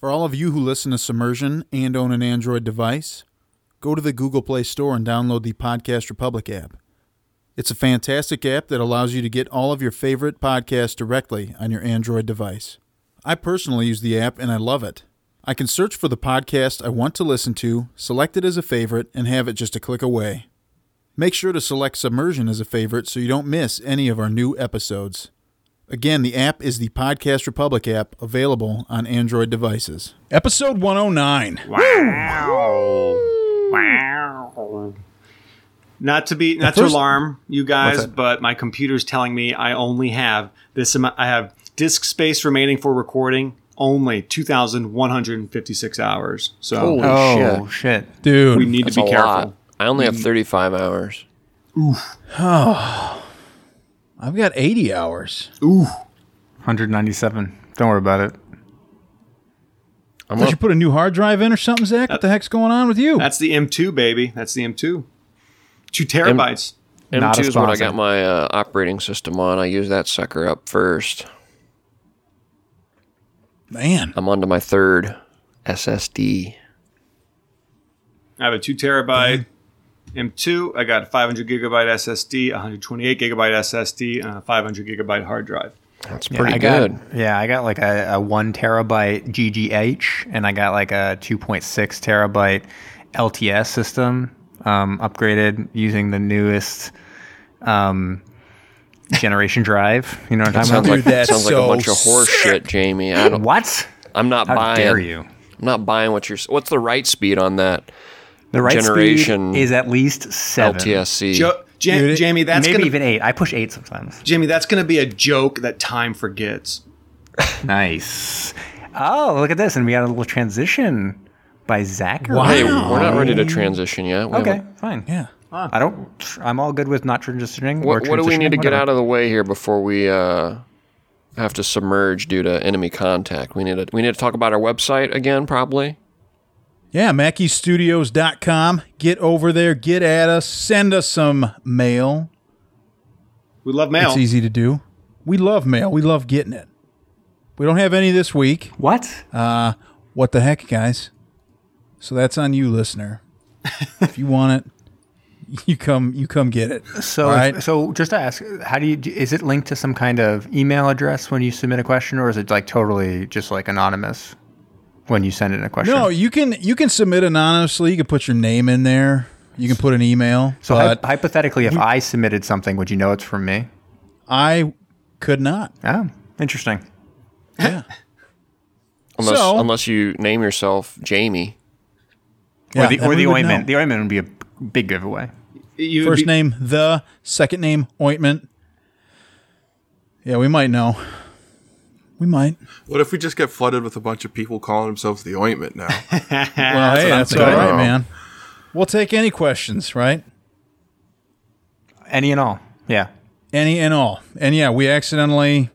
For all of you who listen to Submersion and own an Android device, go to the Google Play Store and download the Podcast Republic app. It's a fantastic app that allows you to get all of your favorite podcasts directly on your Android device. I personally use the app and I love it. I can search for the podcast I want to listen to, select it as a favorite, and have it just a click away. Make sure to select Submersion as a favorite so you don't miss any of our new episodes. Again, the app is the Podcast Republic app available on Android devices. Episode 109. Wow. Wow. Not to be not to alarm you guys, but my computer's telling me I only have this amount I have disk space remaining for recording only 2156 hours. So Holy Oh shit. shit! Dude, we need That's to be a careful. lot. I only have mm. 35 hours. Oh. I've got 80 hours. Ooh. 197. Don't worry about it. I'm Did up, you put a new hard drive in or something, Zach? What the heck's going on with you? That's the M2 baby. That's the M2. 2 terabytes. Not a M2 is what I got my uh, operating system on. I use that sucker up first. Man. I'm on to my third SSD. I have a 2 terabyte M2. I got a 500 gigabyte SSD, 128 gigabyte SSD, and a 500 gigabyte hard drive. That's pretty I good. Got, yeah, I got like a, a one terabyte GGH, and I got like a 2.6 terabyte LTS system, um, upgraded using the newest um, generation drive. You know what I'm Sounds talking like Dude, that's sounds like a bunch of horse shit, Jamie. I don't, What? I'm not How buying. dare you? I'm not buying what you're. What's the right speed on that The right generation speed is at least seven. LTSC? Jo- Ja- Dude, Jamie, that's Maybe gonna even eight. I push eight sometimes. Jamie, that's gonna be a joke that time forgets. Nice. Oh, look at this. And we got a little transition by Zachary. Wow. hey, we're not ready to transition yet. We Okay, haven't- fine. Yeah. I don't. I'm all good with not transitioning. What, what do we need to get out of the way here before we uh, have to submerge due to enemy contact? We need to we need to talk about our website again, probably. Yeah, MackeyStudios.com. Get over there, get at us, send us some mail. We love mail. It's easy to do. We love mail. We love getting it. We don't have any this week. What? Uh, what the heck, guys? So that's on you, listener. if you want it, you come. You come get it. So, All right. so just to ask, how do you? Is it linked to some kind of email address when you submit a question, or is it like totally just like anonymous when you send in a question? No, you can you can submit anonymously. You can put your name in there. You can put an email. So hy- hypothetically, if I submitted something, would you know it's from me? I could not. Oh, interesting. Yeah. Unless So- unless you name yourself Jamie. Yeah, or the, or the ointment. know. The ointment would be a big giveaway. You First be- name the, second name ointment. Yeah, we might know. We might. What if we just get flooded with a bunch of people calling themselves the ointment now? Well, hey, that's all right, man. We'll take any questions, right? Any and all. Yeah. Any and all. And yeah, we accidentally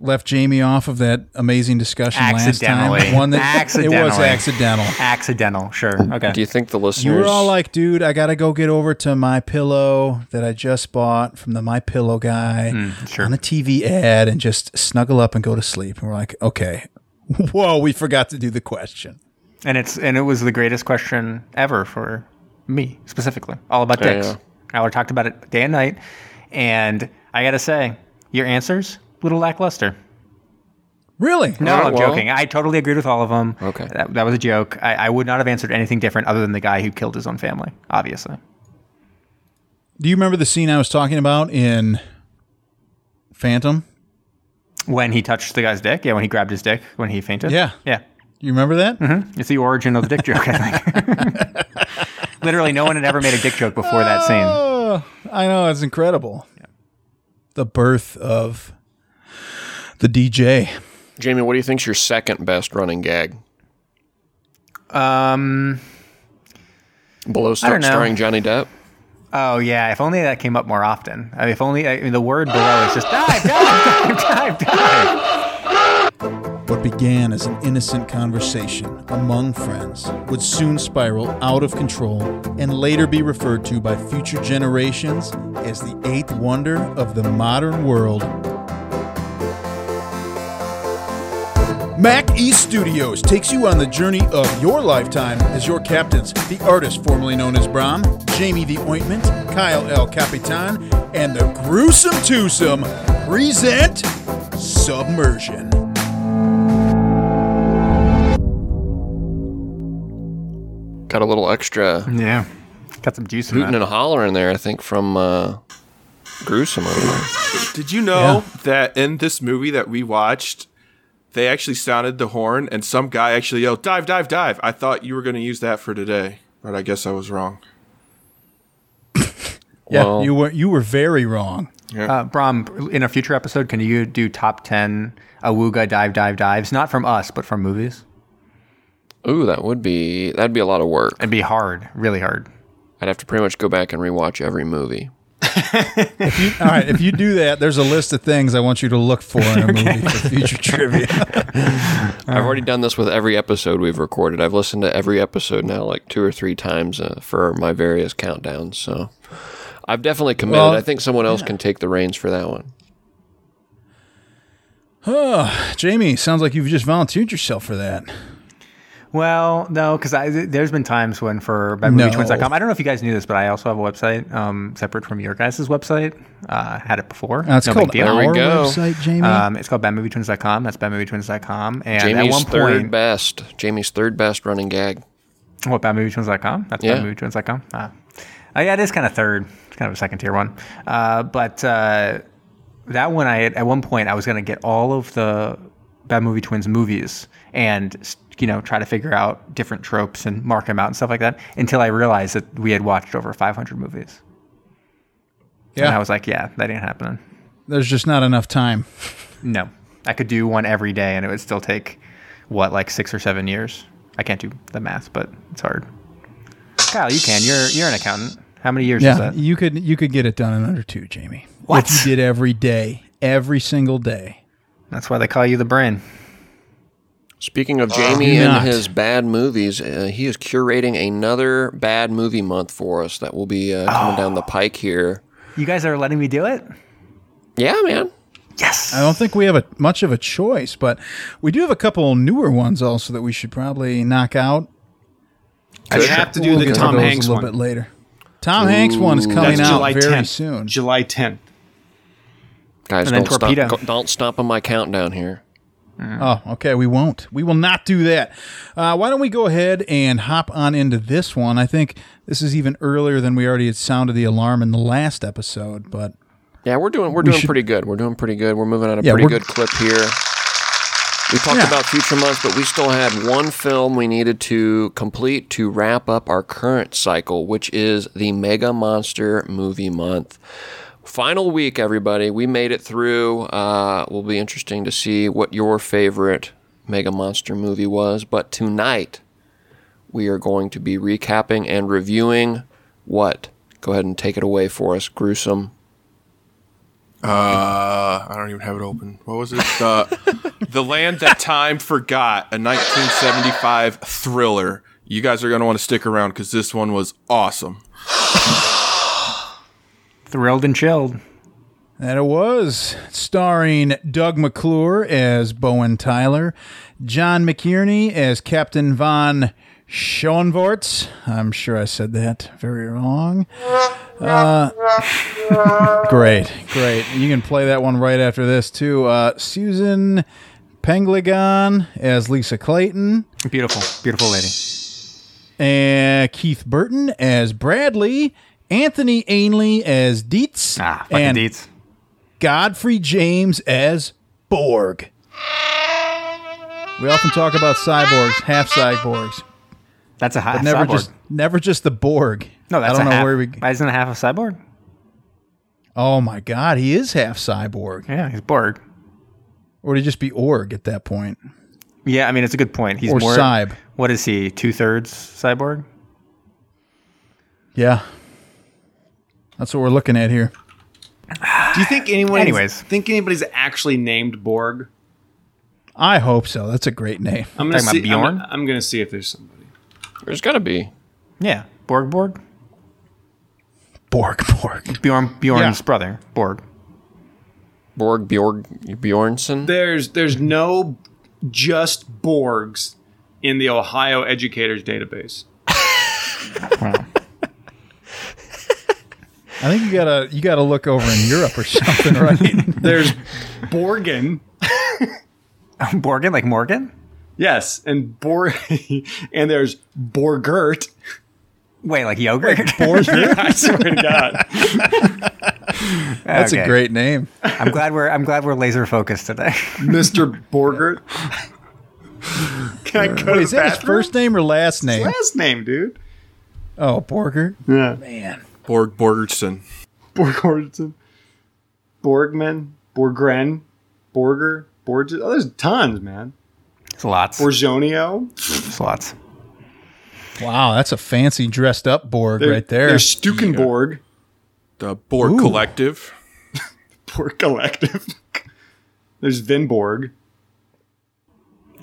left Jamie off of that amazing discussion last time. One that it was accidental. Accidental. Sure. Okay. Do you think the listeners You were all like, dude, I gotta go get over to my pillow that I just bought from the My Pillow guy Mm, sure. on a TV ad and just snuggle up and go to sleep. And we're like, okay. Whoa, we forgot to do the question. and it's and it was the greatest question ever for me specifically. All about Yeah, dicks. yeah. Our talked about it day and night, and I gotta say, your answers little lackluster. Really? No, Alright, I'm well- joking. I totally agreed with all of them. Okay. that, that was a joke. I, I would not have answered anything different other than the guy who killed his own family. Obviously, Do you remember the scene I was talking about in Phantom? when he touched the guy's dick, yeah, when he grabbed his dick when he fainted, Yeah. yeah. You remember that? Mm-hmm. It's the origin of the dick joke, I think. Literally, no one had ever made a dick joke before that scene. Oh, I know. It's incredible. The birth of the DJ. Jamie, what do you think's your second best running gag? Um. Below I star- don't know. starring Johnny Depp? Oh yeah. If only that came up more often. I mean, if only I mean, the word below is just dive, dive, dive, dive, dive. What began as an innocent conversation among friends would soon spiral out of control and later be referred to by future generations as the eighth wonder of the modern world. Mac East Studios takes you on the journey of your lifetime as your captains, the artist formerly known as Brom, Jamie the Ointment, Kyle El Capitan, and the gruesome twosome present Submersion. Got a little extra Yeah. Got some juice in hooting that. and hollering there, I think, from uh, Gruesome over there. Did you know that in this movie that we watched, they actually sounded the horn and some guy actually yelled, dive, dive, dive. I thought you were going to use that for today, but I guess I was wrong. Yeah, Well- you were you were very wrong. Uh, Brom, in a future episode, can you do top 10 Awuga dive, dive, dives? Not from us, but from movies? Ooh, that would be that'd be a lot of work. It'd be hard, really hard. I'd have to pretty much go back and rewatch every movie. All right, if you do that, there's a list of things I want you to look for in a movie for future trivia. I've already done this with every episode we've recorded. I've listened to every episode now like two or three times uh, for my various countdowns. So I've definitely committed. Well, I think someone else can take the reins for that one. Oh, Jamie, sounds like you've just volunteered yourself for that. Well, no, because there's been times when for BadMovieTwins.com, I don't know if you guys knew this, but I also have a website um, separate from your guys' website. Uh, had it before. Uh, it's no called big deal. There we our go. website, Jamie. Um, it's called BadMovieTwins.com. That's BadMovieTwins.com. And Jamie's at one third point, best. Jamie's third best running gag. What BadMovieTwins.com? That's Yeah. BadMovieTwins.com. Ah. Oh yeah, it is kind of third. It's kind of a second tier one. Uh, but uh, that one, I at one point I was going to get all of the Bad Movie Twins movies and you know try to figure out different tropes and mark them out and stuff like that until I realized that we had watched over 500 movies. And I was like, yeah, that ain't happening. there's just not enough time. No, I could do one every day and it would still take what like six or seven years. I can't do the math, but it's hard. Kyle, you can. You're you're an accountant. How many years is Yeah, that? you could you could get it done in under two, Jamie. What? If you did every day, every single day. That's why they call you the brain. Speaking of Jamie do and his bad movies, uh, he is curating another bad movie month for us that will be uh, coming down the pike here. You guys are letting me do it? Yeah, man. Yes. I don't think we have a much of a choice, but we do have a couple newer ones also that we should probably knock out. I have to do We'll the get to Tom those Hanks a little one. bit later. Tom Hanks one is coming out July very 10th. soon. July 10th. Guys, And don't stop, don't stop on my countdown here. Oh, okay. We won't. We will not do that. Uh, why don't we go ahead and hop on into this one? I think this is even earlier than we already had sounded the alarm in the last episode, but Yeah, we're doing we're doing should- pretty good. We're doing pretty good. We're moving on a Yeah, pretty good clip here. We talked Yeah. about future months, but we still had one film we needed to complete to wrap up our current cycle, which is the Mega Monster Movie Month. Final week, everybody. We made it through. Uh, will be interesting to see what your favorite Mega Monster movie was. But tonight, we are going to be recapping and reviewing what? Go ahead and take it away for us, gruesome. Uh, I don't even have it open. What was it? The The Land That Time Forgot, a 1975 thriller. You guys are going to want to stick around because this one was awesome. Thrilled and chilled. that it was starring Doug McClure as Bowen Tyler, John McKierney as Captain Von Schoenvorts. I'm sure I said that very wrong. Uh, great, great. You can play that one right after this too. Uh, Susan Penhaligon as Lisa Clayton. Beautiful, beautiful lady. and Keith Burton as Bradley, Anthony Ainley as Dietz, Ah, fucking and deets. Godfrey James as Borg. We often talk about cyborgs, half cyborgs, That's a half but never cyborg. just never just the Borg. no, that's I don't a know half. where we. Why isn't a half a cyborg? Oh my God, he is half cyborg, Yeah, he's Borg. or would he just be Org at that point? Yeah, I mean it's a good point. He's Or more. Cyb. What is he? Two thirds cyborg. Yeah, that's what we're looking at here. Do you think anyone Anyways. think anybody's actually named Borg? I hope so. That's a great name. I'm gonna Talking see. about I'm, Bjorn? I'm gonna see if there's somebody. There's got to be. Yeah, Borg. Borg. Borg, Borg. Bjorn. Bjorn's Yeah. brother. Borg. Borg Bjorg Bjornsson. There's there's no just Borgs in the Ohio Educators Database. I think you gotta you gotta look over in Europe or something, right? There's Borgen. Morgan, like Morgan? Yes, and Bor and there's Borgert. Wait, like yogurt? Borgert. I swear to God. That's a great name. I'm glad we're I'm glad we're laser focused today. Mr. Borgert. Can I go to Wait, is the that his first name or last name? Last name, dude. Oh, Borger. Yeah. Man. Borg Borgerson. Borgorton. Borgman. Borgren. Borger. Borges. Oh, there's tons, man. It's lots. Borzonio. It's lots. Wow, that's a fancy dressed up Borg right there. There's Stukenborg. The Borg Ooh. Collective. Borg Collective. there's Vinborg.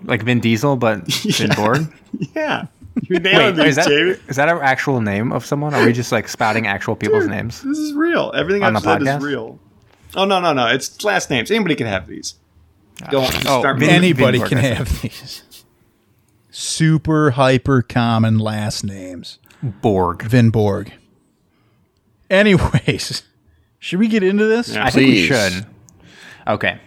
Like Vin Diesel, but Vin Borg. Yeah. You nailed Wait, it, is that Jamie. is that an actual name of someone? Are we just like spouting actual people's names? This is real. Everything On I've the said podcast? is real. Oh no, no, no! It's last names. Anybody can have these. Ah, Go on. Oh, start Vin- moving. Anybody Vinborg, can have these. Super hyper common last names. Borg. Vinborg. Anyways, should we get into this? Yeah. I think we Please. should. Okay.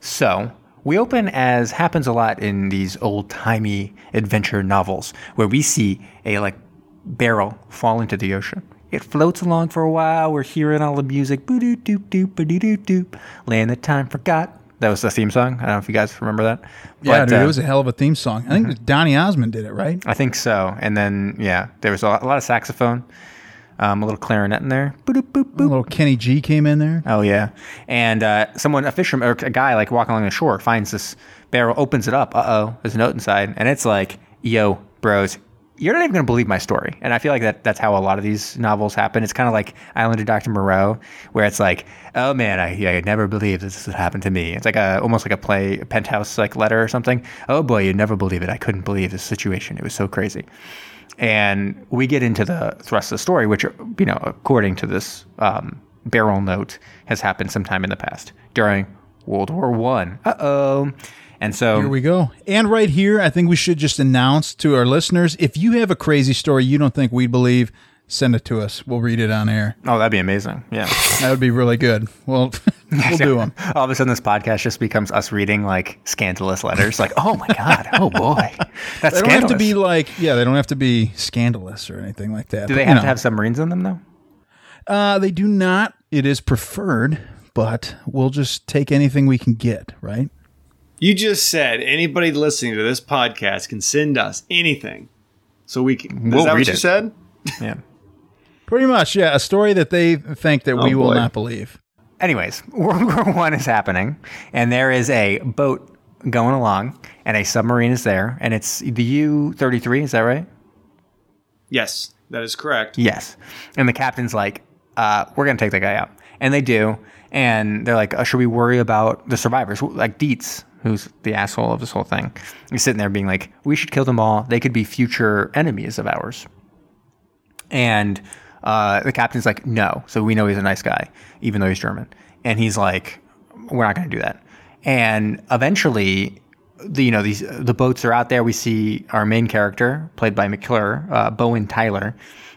So we open as happens a lot in these old timey adventure novels where we see a like barrel fall into the ocean. It floats along for a while. We're hearing all the music. Boo doop doop doop ba doop doop. Land that time forgot. That was the theme song. I don't know if you guys remember that. Yeah, But, dude, uh, it was a hell of a theme song. I think Donny Osmond did it, right? I think so. And then yeah, there was a lot, a lot of saxophone, um, a little clarinet in there. Boop doop boop A little Kenny G came in there. Oh yeah, and uh, someone, a fisherman or a guy, like walking along the shore, finds this barrel, opens it up. Uh oh, there's a note inside, and it's like, "Yo, bros, you're not even gonna believe my story." And I feel like that that's how a lot of these novels happen. It's kind of like Island of Dr. Moreau, where it's like, "Oh man, I, I never believed this would happen to me." It's like a almost like a play, a penthouse like letter or something. Oh boy, you'd never believe it. I couldn't believe this situation. It was so crazy and we get into the thrust of the story, which, you know, according to this um, barrel note, has happened sometime in the past during World War One. Uh oh. And so, Here we go. And right here, I think we should just announce to our listeners if you have a crazy story you don't think we'd believe, send it to us. We'll read it on air. oh, that'd be amazing. Yeah. That would be really good. Well, we'll do them. All of a sudden, this podcast just becomes us reading like scandalous letters. Like, oh my god, oh boy, that's They don't have to be like, yeah, they don't have to be scandalous or anything like that. Do But, they you have know, to have submarines in them though? Uh, they do not. It is preferred, but we'll just take anything we can get, right? You just said anybody listening to this podcast can send us anything, so we can. We'll is that read what you it. said? Yeah. Pretty much, yeah. A story that they think that we Oh, will boy. not believe. Anyways, World War One is happening, and there is a boat going along, and a submarine is there, and it's the U thirty three. Is that right? Yes, that is correct. Yes. And the captain's like, uh, "We're gonna take that guy out," and they do, and they're like, uh, "Should we worry about the survivors?" Like Dietz, who's the asshole of this whole thing, is sitting there being like, "We should kill them all. They could be future enemies of ours." And uh, the captain's like, no. So we know he's a nice guy, even though he's German. And he's like, we're not going to do that. And eventually, the, you know, these the boats are out there. We see our main character, played by McClure, uh, Bowen Tyler,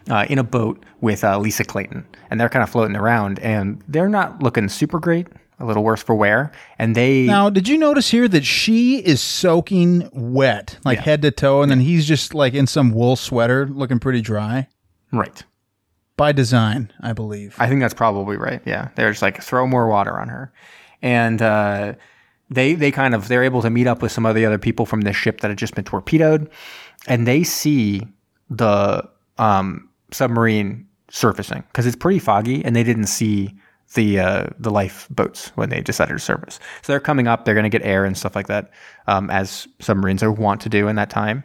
uh, in a boat with uh, Lisa Clayton, and they're kind of floating around, and they're not looking super great. A little worse for wear, and they Now, did you notice here that she is soaking wet, like head to toe, and then he's just like in some wool sweater, looking pretty dry? right. By design, I believe. I think that's probably right. Yeah, they're just like throw more water on her, and uh, they they kind of they're able to meet up with some of the other people from this ship that had just been torpedoed, and they see the um, submarine surfacing because it's pretty foggy, and they didn't see the uh, the lifeboats when they decided to surface. So they're coming up. They're going to get air and stuff like that, um, as submarines are wont to do in that time.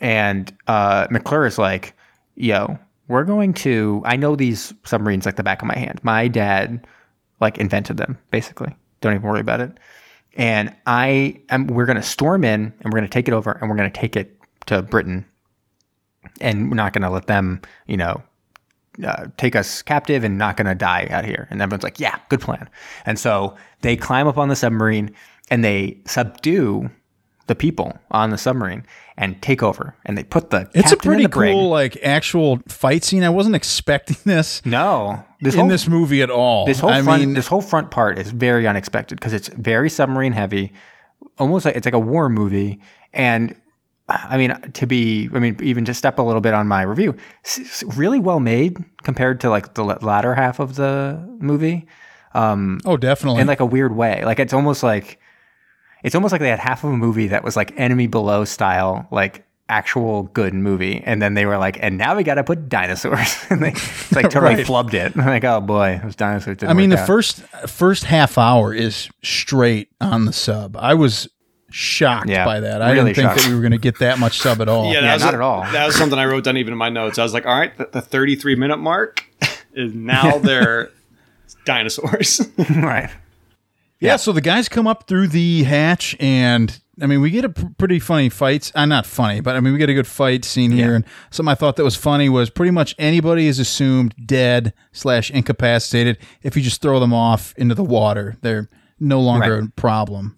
And uh, McClure is like, "Yo, we're going to. I know these submarines like the back of my hand. My dad like invented them, basically. Don't even worry about it. And I am. We're going to storm in, and we're going to take it over, and we're going to take it to Britain, and we're not going to let them, you know." Uh, take us captive and not going to die out here. And everyone's like, yeah, good plan. And so they climb up on the submarine and they subdue the people on the submarine and take over. And they put the It's a pretty cool, like actual fight scene. I wasn't expecting this No, this in whole this movie at all. this whole I front mean, this whole front part is very unexpected because it's very submarine heavy, almost like it's like a war movie. And I mean, to be, I mean, even to step a little bit on my review, really well made compared to like the latter half of the movie Um, oh, definitely. in like a weird way. Like it's almost like it's almost like they had half of a movie that was like enemy below style, like actual good movie, and then they were like, and now we got to put dinosaurs, and they like totally Right. flubbed it. like, oh boy, those dinosaurs. Didn't I mean, the out. first first half hour is straight on the sub. I was shocked Yeah, by that. I really didn't think shocked. that we were going to get that much sub at all. Yeah, Yeah, not a- at all. That was something I wrote down even in my notes. I was like, all right, the, the 33 minute mark is now they're dinosaurs. right. Yeah, so the guys come up through the hatch, and I mean, we get a pr- pretty funny fight. Uh, not funny, but I mean, we get a good fight scene here. Yeah. And something I thought that was funny was pretty much anybody is assumed dead slash incapacitated if you just throw them off into the water. They're no longer Right. a problem.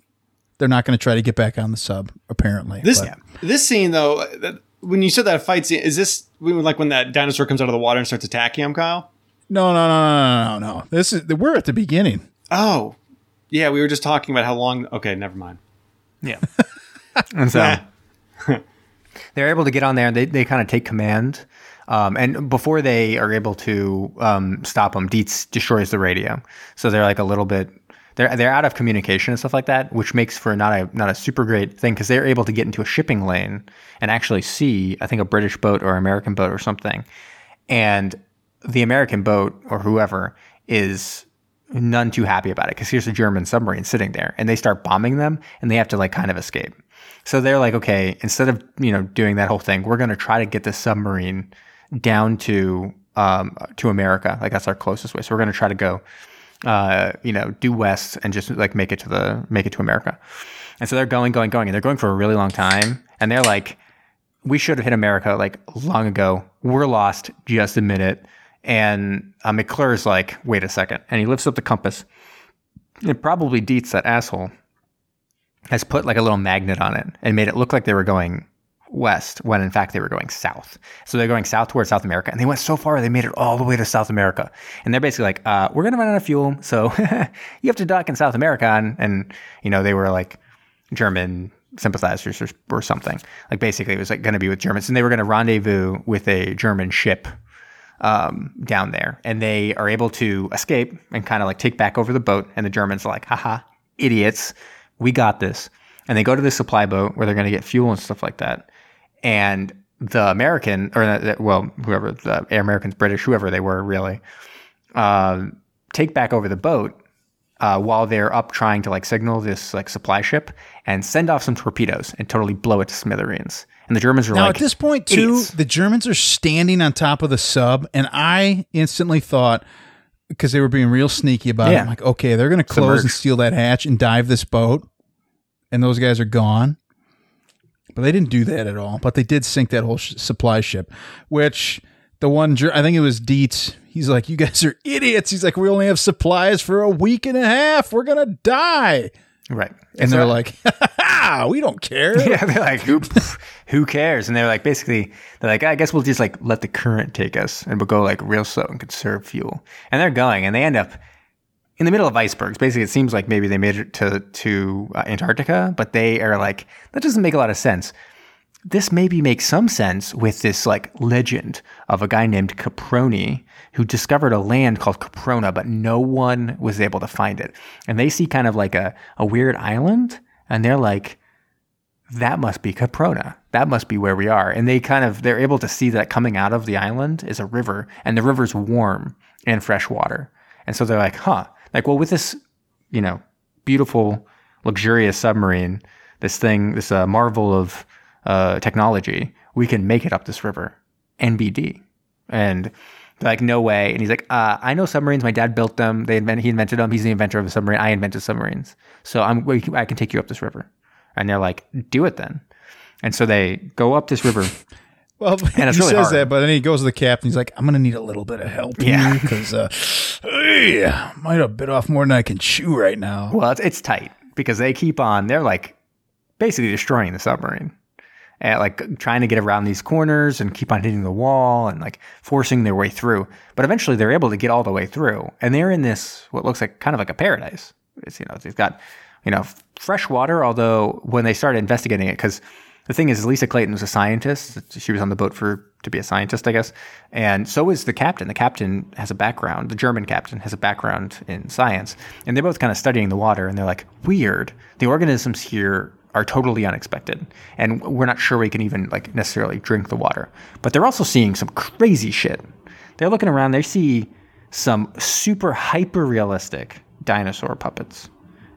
They're not going to try to get back on the sub, apparently. This but- this scene though, that, when you said that fight scene, is this like when that dinosaur comes out of the water and starts attacking him, Kyle? no, no, no, no, no, no, no. This is we're at the beginning. Oh, yeah, we were just talking about how long. Okay, never mind. Yeah. and so Yeah. they're able to get on there and they, they kind of take command. Um, and before they are able to um, stop them, Dietz destroys the radio. So they're like a little bit they're they're out of communication and stuff like that, which makes for not a not a super great thing because they're able to get into a shipping lane and actually see I think a British boat or American boat or something, and the American boat or whoever is none too happy about it because here's a German submarine sitting there and they start bombing them and they have to like kind of escape. So they're like, okay, instead of you know doing that whole thing, we're going to try to get this submarine down to um, to America. Like that's our closest way. So we're going to try to go, uh, you know, due west and just like make it to the make it to America. And so they're going, going, going, and they're going for a really long time. And they're like, we should have hit America like long ago. We're lost. Just admit it. And uh, McClure's like, wait a second. And he lifts up the compass. It probably Dietz, that asshole, has put like a little magnet on it and made it look like they were going west when in fact they were going south. So they're going south towards South America. And they went so far, they made it all the way to South America. And they're basically like, uh, we're going to run out of fuel. So you have to dock in South America. And, and, you know, they were like German sympathizers or, or something. Like basically it was like going to be with Germans. And they were going to rendezvous with a German ship um, down there, and they are able to escape and kind of like take back over the boat. And the Germans are like, haha, idiots, we got this. And they go to the supply boat where they're going to get fuel and stuff like that. And the American, or the, well, whoever, the Americans, British, whoever they were, really, um, take back over the boat uh, while they're up trying to like signal this like supply ship and send off some torpedoes and totally blow it to smithereens. And the Germans are Now, like, at this point, too, idiots. the Germans are standing on top of the sub, and I instantly thought, because they were being real sneaky about it, I'm like, okay, they're going to close and steal that hatch and dive this boat, and those guys are gone. But they didn't do that at all. But they did sink that whole sh- supply ship, which the one, I think it was Dietz. He's like, you guys are idiots. He's like, we only have supplies for a week and a half. We're going to die. right. And they're like, we don't care. yeah, they're like, who, who cares? And they're like, basically, they're like, I guess we'll just like let the current take us and we'll go like real slow and conserve fuel. And they're going and they end up in the middle of icebergs. Basically, it seems like maybe they made it to, to uh, Antarctica, but they are like, that doesn't make a lot of sense. This maybe makes some sense with this like legend of a guy named Caproni who discovered a land called Caprona, but no one was able to find it. And they see kind of like a, a weird island and they're like, that must be Caprona. That must be where we are. And they kind of they're able to see that coming out of the island is a river, and the river's warm and fresh water. And so they're like, huh. Like, well, with this, you know, beautiful, luxurious submarine, this thing, this uh, marvel of uh, technology, we can make it up this river. NBD. And they're like, no way. And he's like, uh, I know submarines. My dad built them. They invent, he invented them. He's the inventor of a submarine. I invented submarines. So I'm, I can take you up this river. And they're like, do it then. And so they go up this river. Well, And it's he really says hard. that, but then he goes to the captain. He's like, "I'm going to need a little bit of help, Yeah. because uh, hey, might have bit off more than I can chew right now." Well, it's, it's tight because they keep on. They're like basically destroying the submarine. And like trying to get around these corners and keep on hitting the wall and like forcing their way through. But eventually they're able to get all the way through. And they're in this what looks like kind of like a paradise. It's you know, it's got you know, fresh water, although when they started investigating it, because the thing is, Lisa Clayton was a scientist. She was on the boat for to be a scientist, I guess. And so is the captain. The captain has a background. The German captain has a background in science, and they're both kind of studying the water. And they're like, weird. The organisms here are totally unexpected, and we're not sure we can even like necessarily drink the water. But they're also seeing some crazy shit. They're looking around. They see some super hyper realistic dinosaur puppets,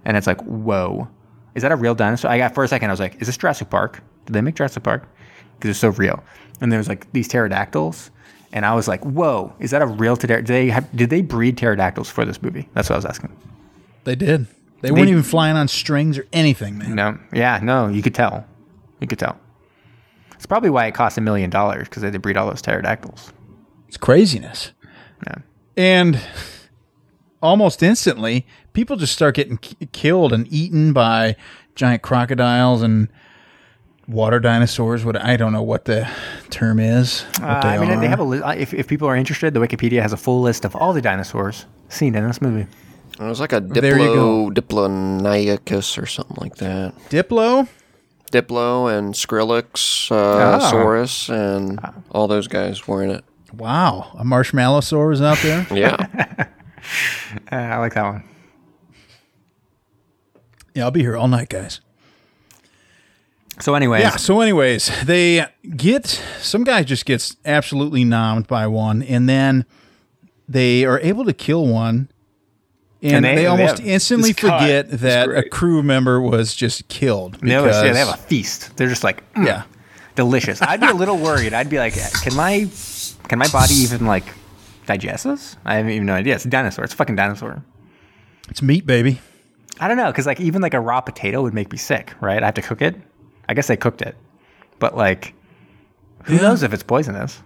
and it's like, whoa. Is that a real dinosaur? I got for a second. I was like, "Is this Jurassic Park? Did they make Jurassic Park?" Because it's so real. And there's like these pterodactyls, and I was like, "Whoa, is that a real pterodactyl? Did did they breed pterodactyls for this movie?" That's what I was asking. They did. They, weren't even flying on strings or anything, man. No, yeah, no, you could tell. You could tell. It's probably why it cost a million dollars because they had to breed all those pterodactyls. It's craziness. Yeah. And almost instantly, people just start getting k- killed and eaten by giant crocodiles and water dinosaurs. What I don't know what the term is. Uh, they I mean, are. they have a li- uh, if if people are interested, the Wikipedia has a full list of all the dinosaurs seen in this movie. It was like a There Diplo, Diplodocus or something like that. Diplo. Diplo and Skrillex, uh, Saurus, and all those guys were in it. Wow, a marshmallow saur was out there. Yeah. Uh, I like that one. yeah, I'll be here all night, guys. So, anyways, Yeah. So, anyways, they get some guy just gets absolutely nommed by one, and then they are able to kill one, and, And they, they- they almost have instantly cut forget that a crew member was just killed. they, always- yeah, they have a feast. They're just like, mm, yeah. delicious. I'd be a little worried. I'd be like, can my can my body even like digest this? I have even no idea. It's a dinosaur. It's a fucking dinosaur. It's meat, baby. I don't know, because like even like a raw potato would make me sick, right? I have to cook it. I guess they cooked it, but like, who Yeah. knows if it's poisonous?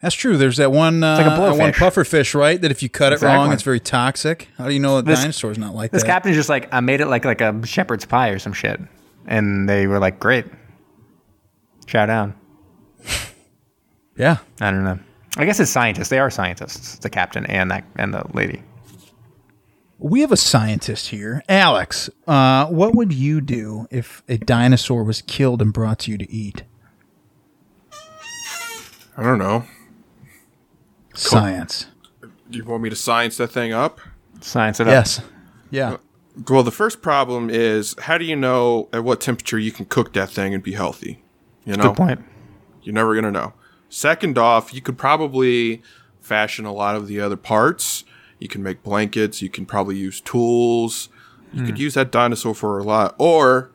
That's true. There's that one, uh, like a that one puffer fish, right? That if you cut it wrong, it's very toxic. How do you know a This- dinosaur's not like This that? This captain's just like, I made it like like a shepherd's pie or some shit, and they were like, great, chow down. yeah. I don't know. I guess it's scientists. They are scientists. The captain and that and the lady. We have a scientist here, Alex. Uh, what would you do if a dinosaur was killed and brought to you to eat? I don't know. Science. Do you want me to science that thing up? Science it up. Yes. Yeah. Well, the first problem is how do you know at what temperature you can cook that thing and be healthy? You know, Good point. you're never gonna know. Second off, you could probably fashion a lot of the other parts. You can make blankets. You can probably use tools. You could use that dinosaur for a lot, or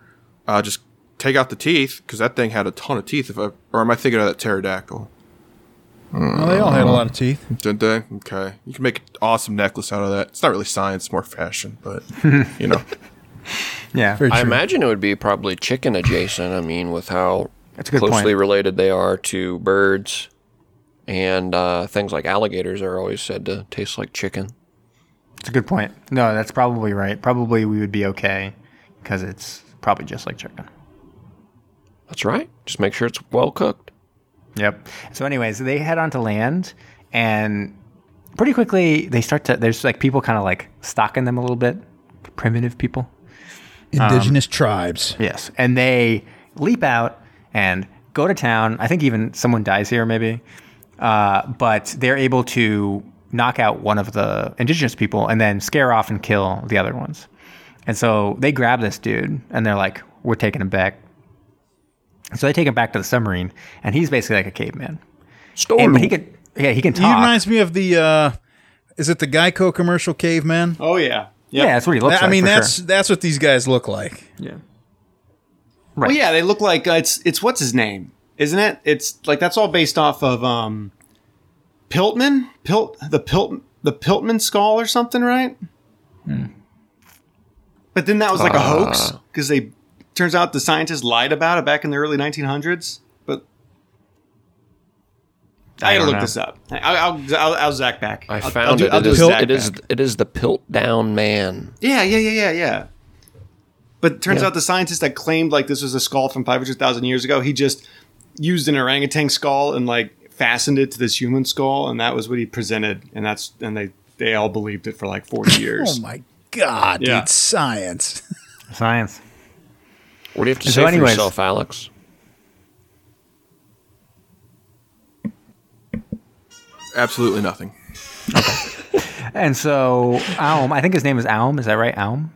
uh, just take out the teeth because that thing had a ton of teeth. If I, or am I thinking of that pterodactyl? Well, they all had a lot of teeth. Didn't they? Okay, you can make an awesome necklace out of that. It's not really science, more fashion, but you know. Yeah. I imagine it would be probably chicken adjacent. I mean, with how That's a good closely point. related they are to birds, and uh, things like alligators are always said to taste like chicken. It's a good point. No, that's probably right. Probably we would be okay because it's probably just like chicken. That's right. Just make sure it's well cooked. Yep. So, anyways, they head onto land, and pretty quickly they start to. There's like people kind of like stalking them a little bit, primitive people. Indigenous tribes. Yes, and they leap out and go to town. I think even someone dies here, maybe. Uh, but they're able to knock out one of the indigenous people and then scare off and kill the other ones. And so they grab this dude and they're like, "We're taking him back." So they take him back to the submarine, and he's basically like a caveman. And he can, yeah, he can He talk. reminds me of the. Uh, is it the Geico commercial caveman? Oh yeah. yeah, that's what he looks I like. I mean, that's sure. that's what these guys look like. yeah. Well, yeah, they look like uh, it's it's what's his name, isn't it? It's like that's all based off of um, Piltman, Pilt the Pilt the Piltman skull or something, right? But then that was like a hoax because they turns out the scientists lied about it back in the early 1900s. But I, I gotta look know. this up. I- I'll, I'll, I'll, I'll Zach back. I I'll- found I'll do- it. I'll It do is, Zach it is. back. It is the Piltdown Man. Yeah, yeah, yeah, yeah, yeah. But it turns Yeah. out the scientist that claimed like this was a skull from 500,000 years ago, he just used an orangutan skull and like fastened it to this human skull, and that was what he presented, and that's and they they all believed it for like 40 years. Oh my god, Yeah. dude! Science. Science. What do you have to So say anyways- for yourself, Alex? Absolutely nothing. Okay. and so Aum, I think his name is Alm. Is that right? Alm?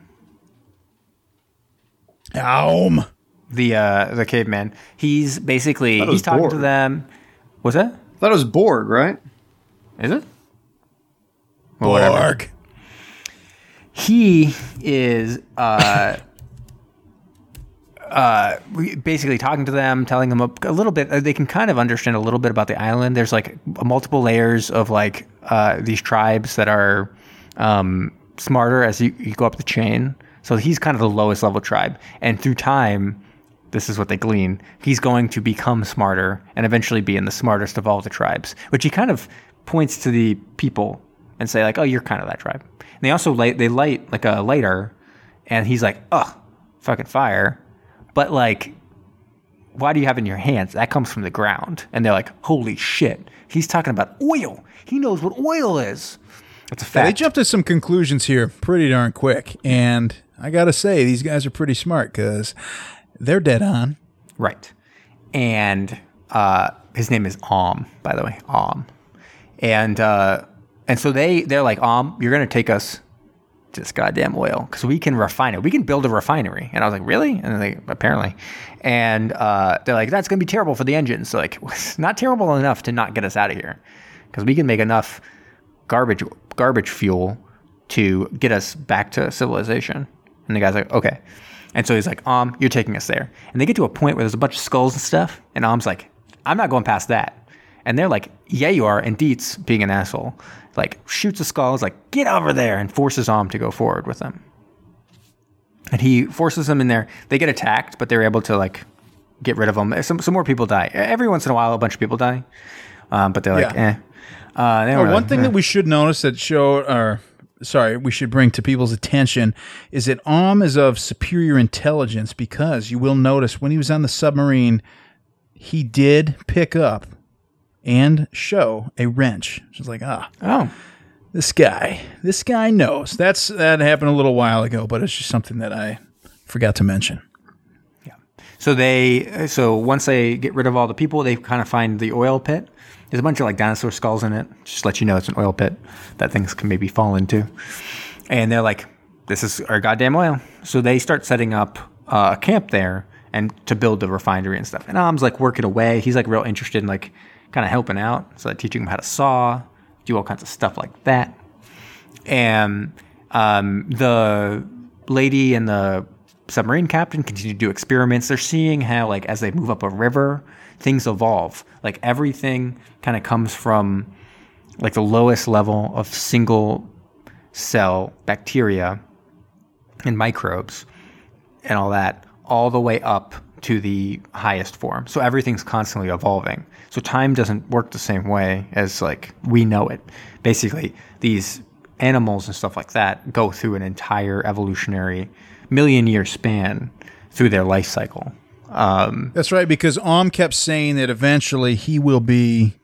Alm, the uh, the caveman. He's basically he's was talking to them. Was that? I thought it was Borg, right? Is it? Well, whatever. Borg. he is uh uh basically talking to them telling them a, a little bit uh, they can kind of understand a little bit about the island. There's like multiple layers of like uh these tribes that are um smarter as you, you go up the chain. So he's kind of the lowest level tribe. And through time this is what they glean he's going to become smarter and eventually be in the smartest of all the tribes which he kind of points to the people and say like oh you're kind of that tribe. And they also light they light like a lighter and he's like oh fucking fire but like why do you have in your hands? That comes from the ground. And they're like holy shit. He's talking about oil. He knows what oil is. It's a Yeah, fact. they jumped to some conclusions here pretty darn quick, and I gotta say these guys are pretty smart because they're dead on. Right. And uh, his name is Om, by the way, Om. And uh, and so they they're like, Om, you're gonna take us to this goddamn oil because we can refine it. We can build a refinery. And I was like, really? And they like, apparently, and uh, they're like, that's gonna be terrible for the engines. So like, not terrible enough to not get us out of here because we can make enough garbage garbage fuel to get us back to civilization. And the guy's like, okay. And so he's like, um, you're taking us there. And they get to a point where there's a bunch of skulls and stuff. And Om's like, I'm not going past that. And they're like, yeah, you are. And Dietz, being an asshole, like shoots a skull, is like, get over there, and forces Om to go forward with them. And he forces them in there. They get attacked, but they're able to like get rid of them. Some, some more people die. Every once in a while, a bunch of people die. Um, but they're like, Yeah. eh. Uh, they Oh, really- one thing eh. that we should notice that show, or sorry, we should bring to people's attention is that Om is of superior intelligence because you will notice when he was on the submarine, he did pick up and show a wrench. She's like, ah, oh, this guy, this guy knows. That's that happened a little while ago, but it's just something that I forgot to mention. Yeah. So they so once they get rid of all the people, they kind of find the oil pit. There's a bunch of like dinosaur skulls in it. Just let you know it's an oil pit that things can maybe fall into. And they're like, "This is our goddamn oil." So they start setting up uh, a camp there and to build the refinery and stuff. And Om's like working away. He's like real interested in like kind of helping out. So teaching them how to saw, do all kinds of stuff like that and um, the lady and the submarine captain continue to do experiments. They're seeing how, like, as they move up a river, things evolve. Like everything kind of comes from like the lowest level of single cell bacteria and microbes and all that, all the way up to the highest form. So everything's constantly evolving. So time doesn't work the same way as like we know it. Basically, these animals and stuff like that go through an entire evolutionary million year span through their life cycle. Um, That's right, because Om kept saying that eventually he will be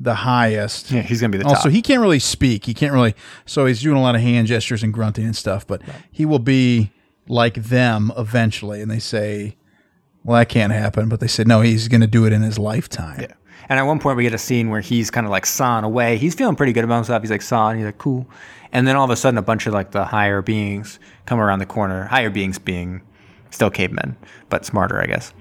the highest. yeah, he's gonna be the top. Also, he can't really speak. He can't really. So he's doing a lot of hand gestures and grunting and stuff. But he will be like them eventually. And they say, "Well, that can't happen." But they said, "No, he's going to do it in his lifetime." Yeah. And at one point, we get a scene where he's kind of like sawing away. He's feeling pretty good about himself. He's like sawing. He's like cool. And then all of a sudden, a bunch of like the higher beings come around the corner. Higher beings being still cavemen, but smarter, I guess.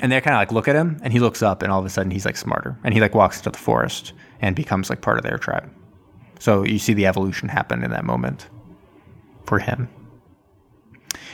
And they kind of like look at him, and he looks up, and all of a sudden, he's like smarter, and he like walks into the forest and becomes like part of their tribe. So you see the evolution happen in that moment for him.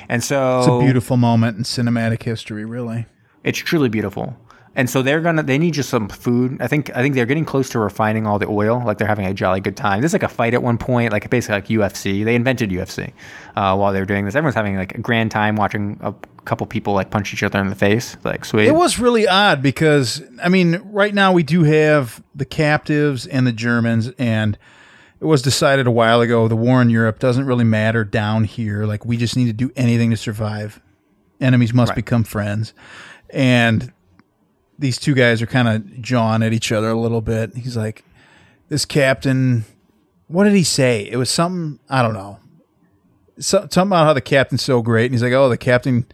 And so It's a beautiful moment in cinematic history, really. it's truly beautiful. And so they're gonna they need just some food. I think I think they're getting close to refining all the oil. Like they're having a jolly good time. There's like a fight at one point, like basically like UFC. They invented UFC uh, while they were doing this. Everyone's having like a grand time watching a couple people like punch each other in the face. Like sweet. It was really odd because I mean, right now we do have the captives and the Germans, and it was decided a while ago the war in Europe doesn't really matter down here. Like we just need to do anything to survive enemies must become friends, and these two guys are kind of jawing at each other a little bit. He's like, "This captain, what did he say? It was something I don't know. So, something about how the captain's so great." And he's like, "Oh, the captain."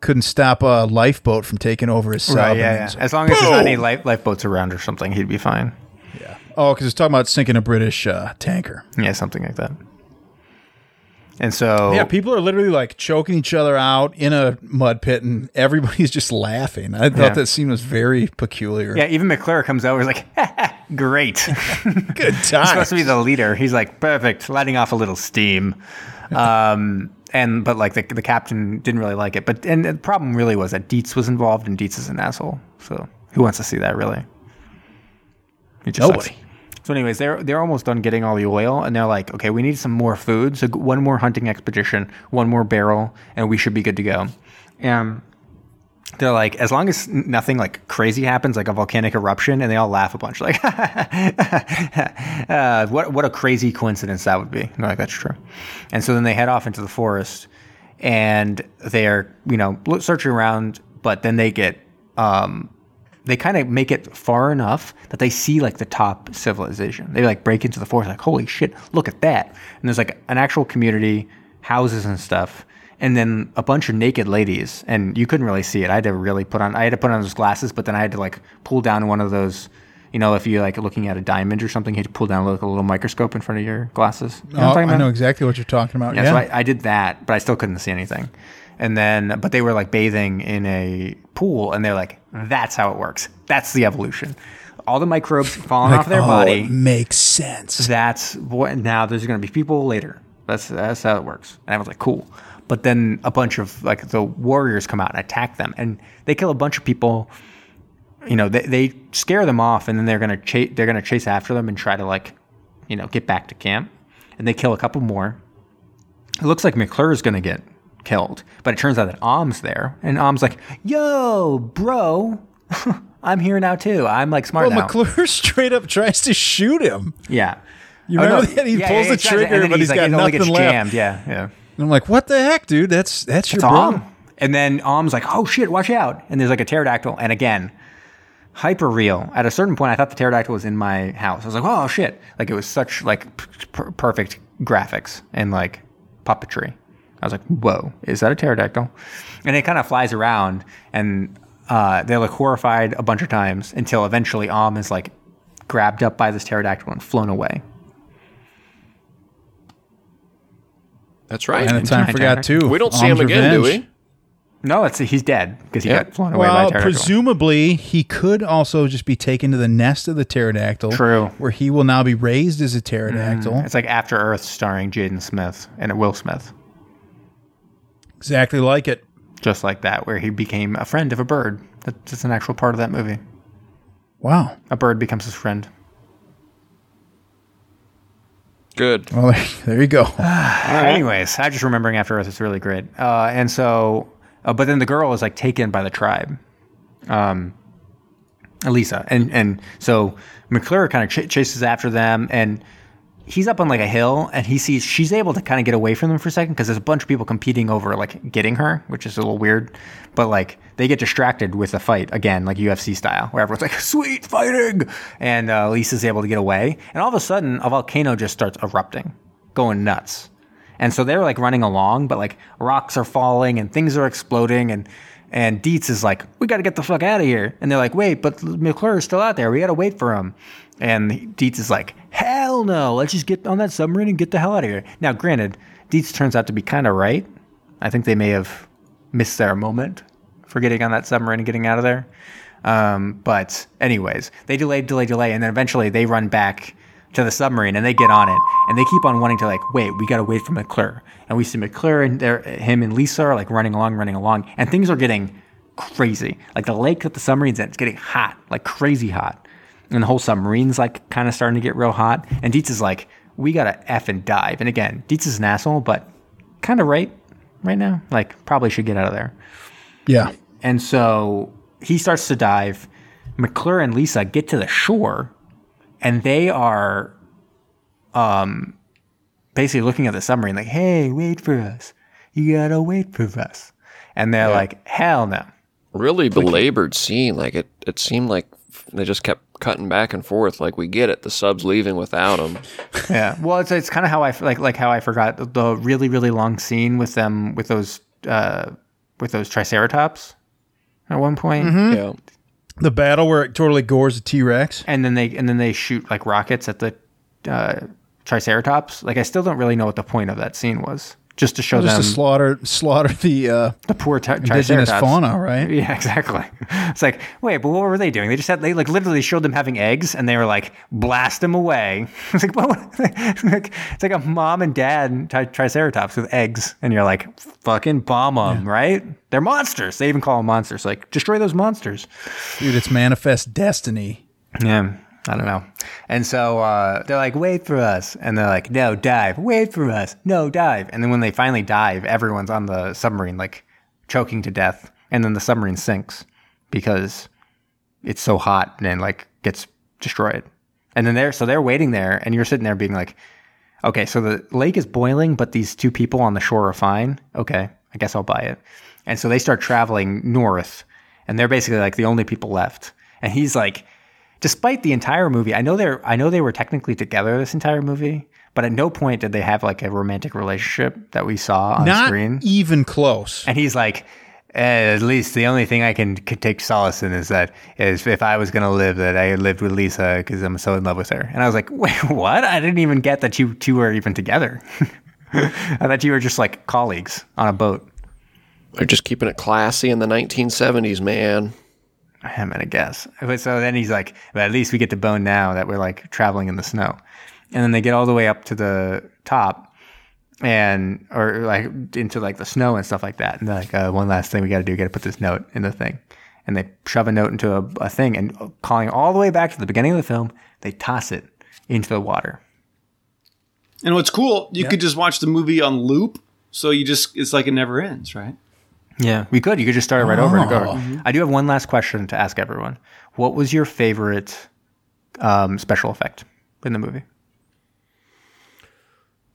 Couldn't stop a lifeboat from taking over his sub. Right, yeah, yeah. like, As long as there's not any life, lifeboats around or something, he'd be fine. Oh, because it's talking about sinking a British uh, tanker. Yeah, something like that. And so, Yeah, people are literally like choking each other out in a mud pit, and everybody's just laughing. I thought Yeah. that scene was very peculiar. yeah, even McClure comes over. He's like, "Great." good time." He's supposed to be the leader. He's like, "Perfect," letting off a little steam. Um, and but like the the captain didn't really like it. But and the problem really was that Dietz was involved, and Dietz is an asshole. So who wants to see that really? Nobody. sucks. So, anyways, they're they're almost done getting all the oil, and they're like, okay, we need some more food. So, one more hunting expedition, one more barrel, and we should be good to go. And they're like, as long as nothing like crazy happens, like a volcanic eruption, and they all laugh a bunch, like, uh, what what a crazy coincidence that would be. And they're like, that's true. And so then they head off into the forest, and they're you know searching around, but then they get um, they kind of make it far enough that they see like the top civilization. They like break into the forest, like holy shit, look at that! And there's like an actual community, houses and stuff, and then a bunch of naked ladies. And you couldn't really see it. I had to really put on, I had to put on those glasses, but then I had to like pull down one of those. You know, if you're like looking at a diamond or something, you had to pull down like a little microscope in front of your glasses. You know Oh, I know exactly what you're talking about. Yeah, Yeah, so I, I did that, but I still couldn't see anything. And then, but they were like bathing in a pool, and they're like, "That's how it works. That's the evolution. All the microbes falling off their oh, body. makes sense. That's what. Now there's going to be people later. That's that's how it works." And I was like, "Cool." But then a bunch of like the warriors come out and attack them, and they kill a bunch of people. You know, they, they scare them off, and then they're gonna chase. They're gonna chase after them and try to like, you know, get back to camp. And they kill a couple more. It looks like mcclure is gonna get killed, but it turns out that Om's there, and Om's like, "Yo, bro, I'm here now too. I'm like smart Well, now." McClure straight up tries to shoot him. yeah. You Oh, remember no, that? He yeah, pulls yeah, the he tries it, and trigger, but he's like, got nothing left. jammed. Yeah, yeah. And I'm like, what the heck, dude? That's that's your It's bro. Om. And then Om's like, "Oh shit, watch out!" And there's like a pterodactyl, and again, hyper real. At a certain point, I thought the pterodactyl was in my house. I was like, "Oh shit!" Like it was such like p- per- perfect graphics and like puppetry. I was like, "Whoa, is that a pterodactyl?" And it kind of flies around, and uh, they look horrified a bunch of times until eventually Om is like grabbed up by this pterodactyl and flown away. That's right. And a time forgot too. we don't see him again, do revenge. we? No, it's he's dead because he Yeah. got flown away by a Well, pterodactyl. presumably he could also just be taken to the nest of the pterodactyl. True. Where he will now be raised as a pterodactyl. It's like After Earth starring Jaden Smith and Will Smith. Exactly like it. Just like that, where he became a friend of a bird. That's just an actual part of that movie. Wow. A bird becomes his friend. Good. Well, there, there you go. Anyways, I'm just remembering After Earth. It's really great. Uh, and so, uh, but then the girl is like taken by the tribe, um, Elisa, and and so McClure kind of ch- chases after them, and he's up on like a hill, and he sees she's able to kind of get away from them for a second because there's a bunch of people competing over like getting her, which is a little weird, but like they get distracted with the fight again, like UFC style, where everyone's like sweet fighting, and uh, Lisa's able to get away, and all of a sudden a volcano just starts erupting, going nuts. And so they're like running along, but like rocks are falling and things are exploding and and Dietz is like, we got to get the fuck out of here. And they're like, wait, but McClure is still out there. We got to wait for him. And Dietz is like, hell no. Let's just get on that submarine and get the hell out of here. Now, granted, Dietz turns out to be kind of right. I think they may have missed their moment for getting on that submarine and getting out of there. Um, but anyways, they delay, delay, delay, and then eventually they run back to the submarine and they get on it and they keep on wanting to like wait we gotta wait for McClure and we see McClure and there him and Lisa are like running along running along and things are getting crazy like the lake that the submarine's in it's getting hot like crazy hot and the whole submarine's like kind of starting to get real hot and Dietz is like we gotta f and dive and again Dietz is an asshole but kind of right right now like probably should get out of there Yeah. and so he starts to dive. McClure and Lisa get to the shore, and they are, um, basically looking at the submarine like, "Hey, wait for us! You gotta wait for us!" And they're like, hell no. Really belabored scene. Like it, it seemed like they just kept cutting back and forth. Like we get it, the sub's leaving without him. Yeah. Well, it's it's kind of how I f- like like how I forgot the, the really really long scene with them with those uh with those triceratops at one point. Yeah, The battle where it totally gores a T Rex. and then they and then they shoot like rockets at the uh, triceratops. Like I still don't really know what the point of that scene was. Just to show Just them to slaughter slaughter the uh, the poor tri- indigenous fauna, right? Yeah, exactly. It's like, wait, but what were they doing? They just had they like literally showed them having eggs, and they were like, blast them away. It's like, what? it's like a mom and dad tri- triceratops with eggs, and you're like, fucking bomb them, right? They're monsters. They even call them monsters. Like, destroy those monsters. Dude, it's manifest destiny. Yeah, I don't know. And so uh, they're like, wait for us. And they're like, no, dive. Wait for us. No, dive. And then when they finally dive, everyone's on the submarine, like choking to death. And then the submarine sinks because it's so hot and like gets destroyed. And then they're, so they're waiting there and you're sitting there being like, okay, so the lake is boiling, but these two people on the shore are fine. Okay, I guess I'll buy it. And so they start traveling north and they're basically like the only people left. And he's like, despite the entire movie, I know they're I know they were technically together this entire movie, but at no point did they have like a romantic relationship that we saw on Not screen. even close. And he's like, eh, at least the only thing I can c- take solace in is that is if I was gonna live, that I lived with Lisa because I'm so in love with her. And I was like, wait, what? I didn't even get that you two were even together. I thought you were just like colleagues on a boat. they're just keeping it classy in the 1970s, man. I'm gonna guess. But So then he's like, but at least we get to bone now that we're like traveling in the snow. And then they get all the way up to the top and or like into like the snow and stuff like that. And they're like, uh, one last thing we got to do, we got to put this note in the thing. And they shove a note into a, a thing and calling all the way back to the beginning of the film, they toss it into the water. And what's cool, you could just watch the movie on loop. So you just, it's like it never ends, right? Yeah, we could. You could just start it right over and go. Oh. I do have one last question to ask everyone. What was your favorite um, special effect in the movie?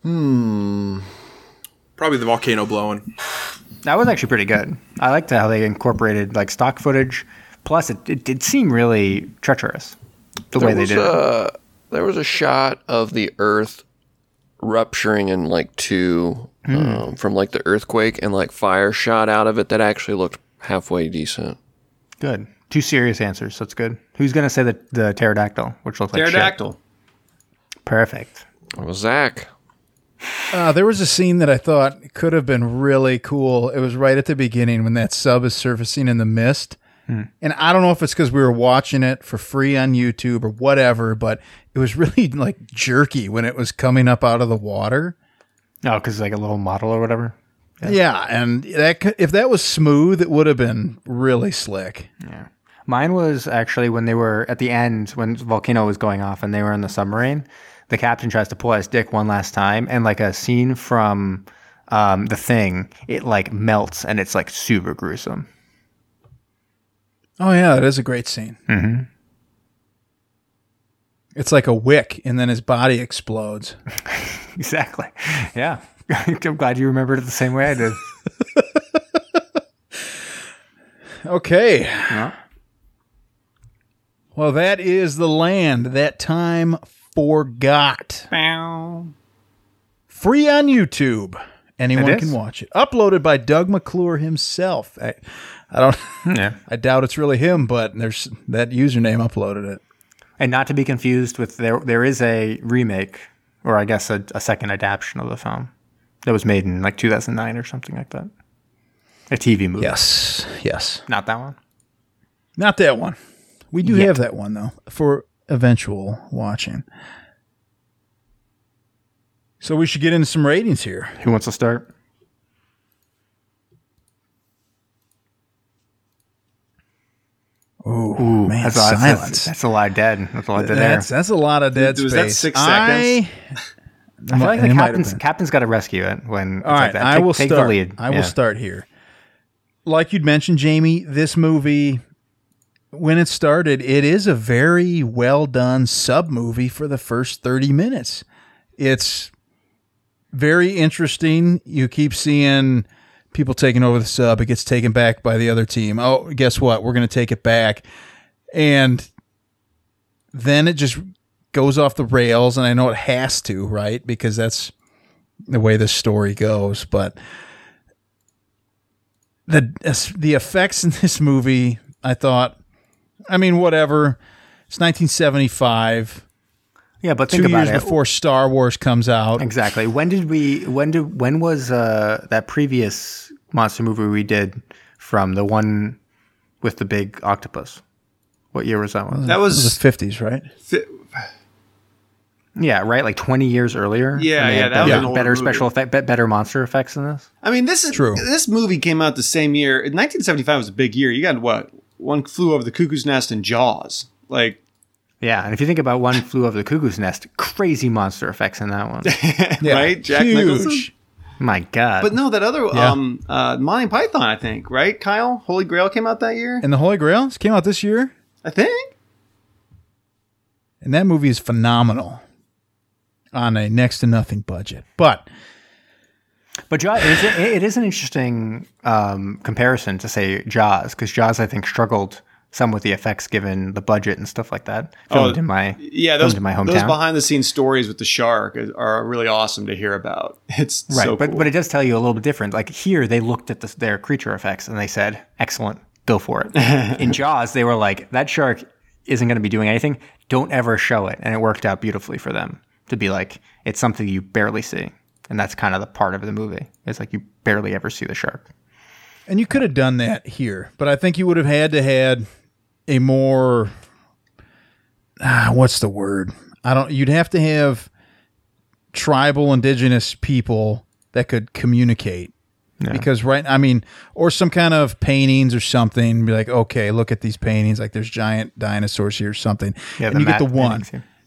Hmm. Probably the volcano blowing. That was actually pretty good. I liked how they incorporated like stock footage. Plus, it, it did seem really treacherous the way they was did it. a there was a shot of the Earth rupturing in like two Hmm. um, from like the earthquake, and like fire shot out of it that actually looked halfway decent. Good. Two serious answers. That's good. Who's gonna say the the pterodactyl, which looks like shit? Pterodactyl. Perfect. It was Zach. Uh, there was a scene that I thought could have been really cool. It was right at the beginning when that sub is surfacing in the mist. And I don't know if it's because we were watching it for free on YouTube or whatever, but it was really like jerky when it was coming up out of the water. Oh, because like a little model or whatever. Yeah, and that if that was smooth, it would have been really slick. Yeah, mine was actually when they were at the end when volcano was going off and they were in the submarine. The captain tries to pull his dick one last time, and like a scene from um, the thing, it like melts and it's like super gruesome. Oh yeah, that is a great scene. Mm-hmm. It's like a wick, and then his body explodes. Exactly. Yeah. I'm glad you remembered it the same way I did. Okay. Well, that is the land that time forgot. Free on YouTube. Anyone can watch it. Uploaded by Doug McClure himself. I, I don't. Yeah. I doubt it's really him, but there's that username uploaded it. And not to be confused with there, there is a remake, or I guess a, a second adaptation of the film that was made in like 2009 or something like that. A TV movie. Yes. Yes. Not that one. Not that one. We do have that one though for eventual watching. So we should get into some ratings here. Who wants to start? Ooh, man, That's, a lot, silence. that's, that's a lot of dead. That's a lot of dead air. That's that's a lot of dead Was space. that six I, I feel like the it might have captain's, captain's got to rescue it when it's All like right, that. I Take- will take start. the lead. I will Yeah. start here. Like you'd mentioned, Jamie, this movie, when it started, it is a very well done sub movie for the first 30 minutes. It's very interesting. You keep seeing people taking over the sub. It gets taken back by the other team. Oh, guess what? We're going to take it back. And then it just goes off the rails. And I know it has to, right? Because that's the way this story goes. But the, the effects in this movie, I thought, I mean, whatever. It's 1975. Yeah, but Two think about years it. before Star Wars comes out. Exactly. When did we? When did? When was uh, that previous monster movie we did from the one with the big octopus? What year was that one? That It was was the 50s, right? Yeah, right. Like twenty years earlier. Yeah, yeah, that was better, an better movie. special effect, better monster effects than this. I mean, this is True. This movie came out the same year. 1975 was a big year. You got what? One flew over the cuckoo's nest and Jaws. Like, Yeah, and if you think about one flew over the cuckoo's nest, crazy monster effects in that one. Yeah. right? Jack Huge. Nicholson. My God. But no, that other Yeah. um uh Monty Python, I think, right? Kyle, Holy Grail came out that year. And the Holy Grail came out this year. I think. And that movie is phenomenal on a next to nothing budget. But But Jaws, it is, it is an interesting um, comparison to say Jaws, because Jaws, I think, struggled some with the effects given the budget and stuff like that. Filmed Oh, in my Yeah, filmed those in my hometown. those behind the scenes stories with the shark are really awesome to hear about. It's right, so but cool. but it does tell you a little bit different. Like here, they looked at the, their creature effects and they said, "Excellent, go for it." in Jaws, they were like, "That shark isn't going to be doing anything. Don't ever show it," and it worked out beautifully for them to be like, "It's something you barely see." And that's kind of the part of the movie. It's like you barely ever see the shark. and you could have done that here, but I think you would have had to had a more ah, what's the word? I don't you'd have to have tribal indigenous people that could communicate. Because right I mean or some kind of paintings or something be like okay look at these paintings like there's giant dinosaurs here or something Yeah, and you get the one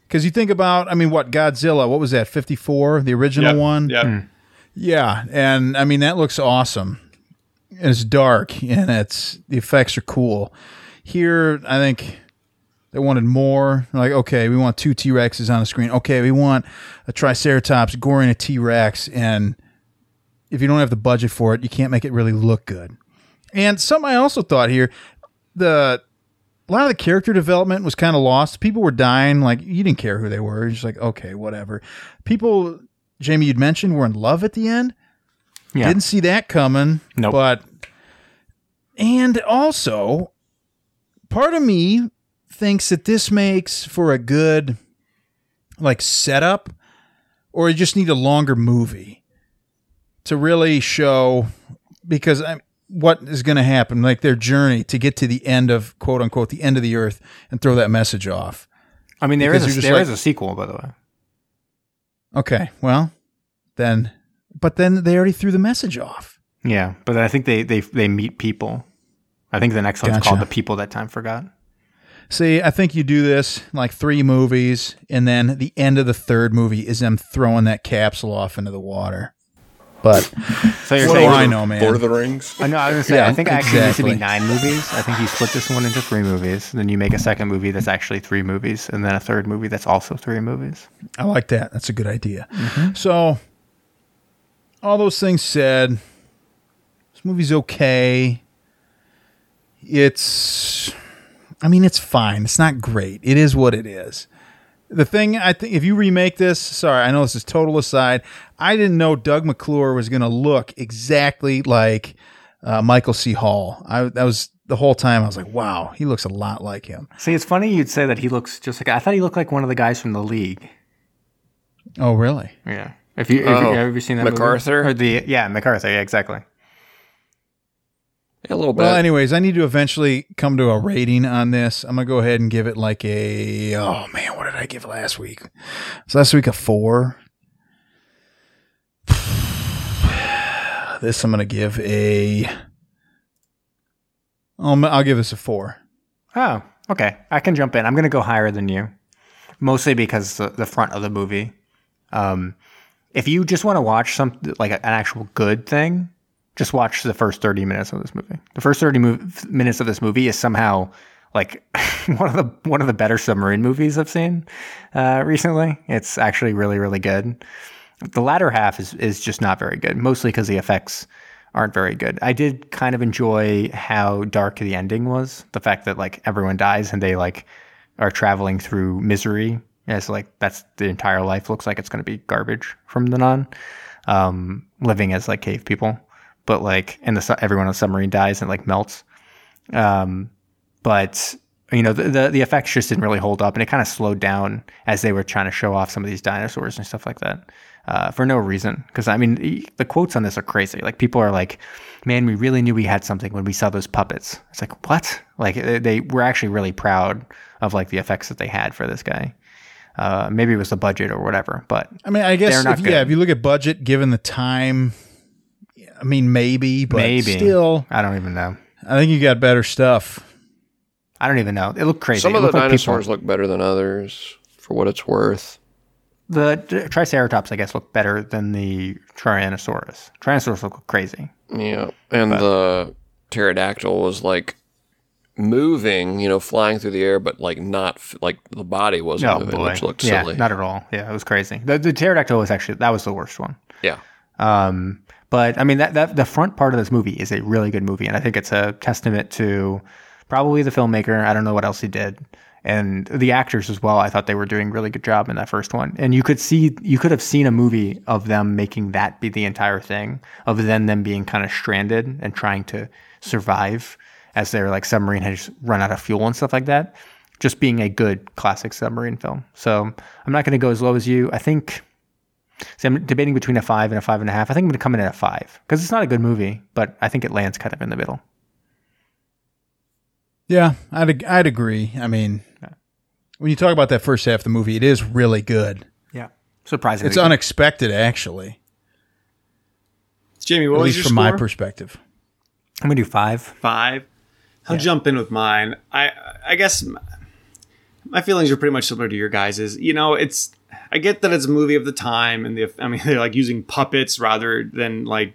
because you think about I mean what Godzilla what was that 54 the original Yep, one Yep. yeah, and I mean that looks awesome. And it's dark and it's the effects are cool. Here, I think they wanted more. Like, okay, we want two T Rexes on the screen. Okay, we want a Triceratops goring a T Rex, and if you don't have the budget for it, you can't make it really look good. And something I also thought here, the a lot of the character development was kind of lost. People were dying, like you didn't care who they were. You're just like, okay, whatever. People, Jamie, you'd mentioned were in love at the end. Yeah. Didn't see that coming. Nope. But and also, part of me thinks that this makes for a good like setup, or you just need a longer movie to really show because I, what is going to happen, like their journey to get to the end of quote unquote the end of the earth and throw that message off. I mean, there Because is a, there like- is a sequel, by the way. Okay, well, then, but then they already threw the message off. Yeah, but I think they they they meet people. I think the next one's Gotcha. called "The People That Time Forgot." See, I think you do this like three movies, and then the end of the third movie is them throwing that capsule off into the water. But So you're what do saying? I know, man? Lord of the Rings. I know. I was gonna say. Yeah, I think it actually needs to be nine movies. I think you split this one into three movies. Then you make a second movie that's actually three movies, and then a third movie that's also three movies. I like that. That's a good idea. Mm-hmm. So, all those things said, this movie's okay. It's, I mean, it's fine. It's not great. It is what it is. The thing I think, if you remake this, sorry, I know this is total aside. I didn't know Doug McClure was going to look exactly like uh, Michael C. Hall. I that was the whole time. I was like, wow, he looks a lot like him. See, it's funny you'd say that he looks just like. I thought he looked like one of the guys from the League. Oh, really? Yeah. If you, if Oh, you have you seen that movie? MacArthur? or the yeah MacArthur yeah exactly. Yeah, a little bit. Well, anyways, I need to eventually come to a rating on this. I'm gonna go ahead and give it like a. Oh man, what did I give last week? So last week a four. This I'm gonna give a. Um, I'll give this a four. Oh, okay. I can jump in. I'm going to go higher than you, mostly because the, the front of the movie. Um, if you just want to watch some like an actual good thing, just watch the first 30 minutes of this movie. The first 30 mov- minutes of this movie is somehow like one of the one of the better submarine movies I've seen uh, recently. It's actually really really good. The latter half is is just not very good, mostly because the effects aren't very good. I did kind of enjoy how dark the ending was. The fact that like everyone dies and they like are traveling through misery as like that's the entire life looks like it's going to be garbage from then on. Um, living as like cave people, but like and the everyone on the submarine dies and like melts. Um, but you know the, the the effects just didn't really hold up, and it kind of slowed down as they were trying to show off some of these dinosaurs and stuff like that uh, for no reason. Because I mean, the quotes on this are crazy. Like people are like, "Man, we really knew we had something when we saw those puppets." It's like what? Like they were actually really proud of like the effects that they had for this guy. Uh, maybe it was the budget or whatever, but I mean, I guess if, yeah, if you look at budget, given the time, I mean, maybe, but maybe. still, I don't even know. I think you got better stuff. I don't even know. It looked crazy. Some of the dinosaurs like look better than others, for what it's worth. The Triceratops, I guess, look better than the Tyrannosaurus. Tyrannosaurus look crazy. Yeah, and but. the pterodactyl was like moving, you know, flying through the air, but like not like the body wasn't oh, moving, boy. which looked yeah, silly. Not at all. Yeah, it was crazy. The, the pterodactyl was actually that was the worst one. Yeah. Um, but I mean that that the front part of this movie is a really good movie, and I think it's a testament to probably the filmmaker. I don't know what else he did. And the actors as well. I thought they were doing really good job in that first one. And you could see, you could have seen a movie of them making that be the entire thing, of then them being kind of stranded and trying to survive as their like submarine has run out of fuel and stuff like that. Just being a good classic submarine film. So I'm not going to go as low as you. I think. See, I'm debating between a five and a five and a half. I think I'm going to come in at a five because it's not a good movie, but I think it lands kind of in the middle. Yeah, I'd I'd agree. I mean, yeah. when you talk about that first half of the movie, it is really good. Yeah, surprisingly, it's good. unexpected actually. Jamie, what at was least from score? my perspective? I'm gonna do five. Five. I'll yeah. jump in with mine. I I guess my feelings are pretty much similar to your guys's. You know, it's I get that it's a movie of the time, and the I mean they're like using puppets rather than like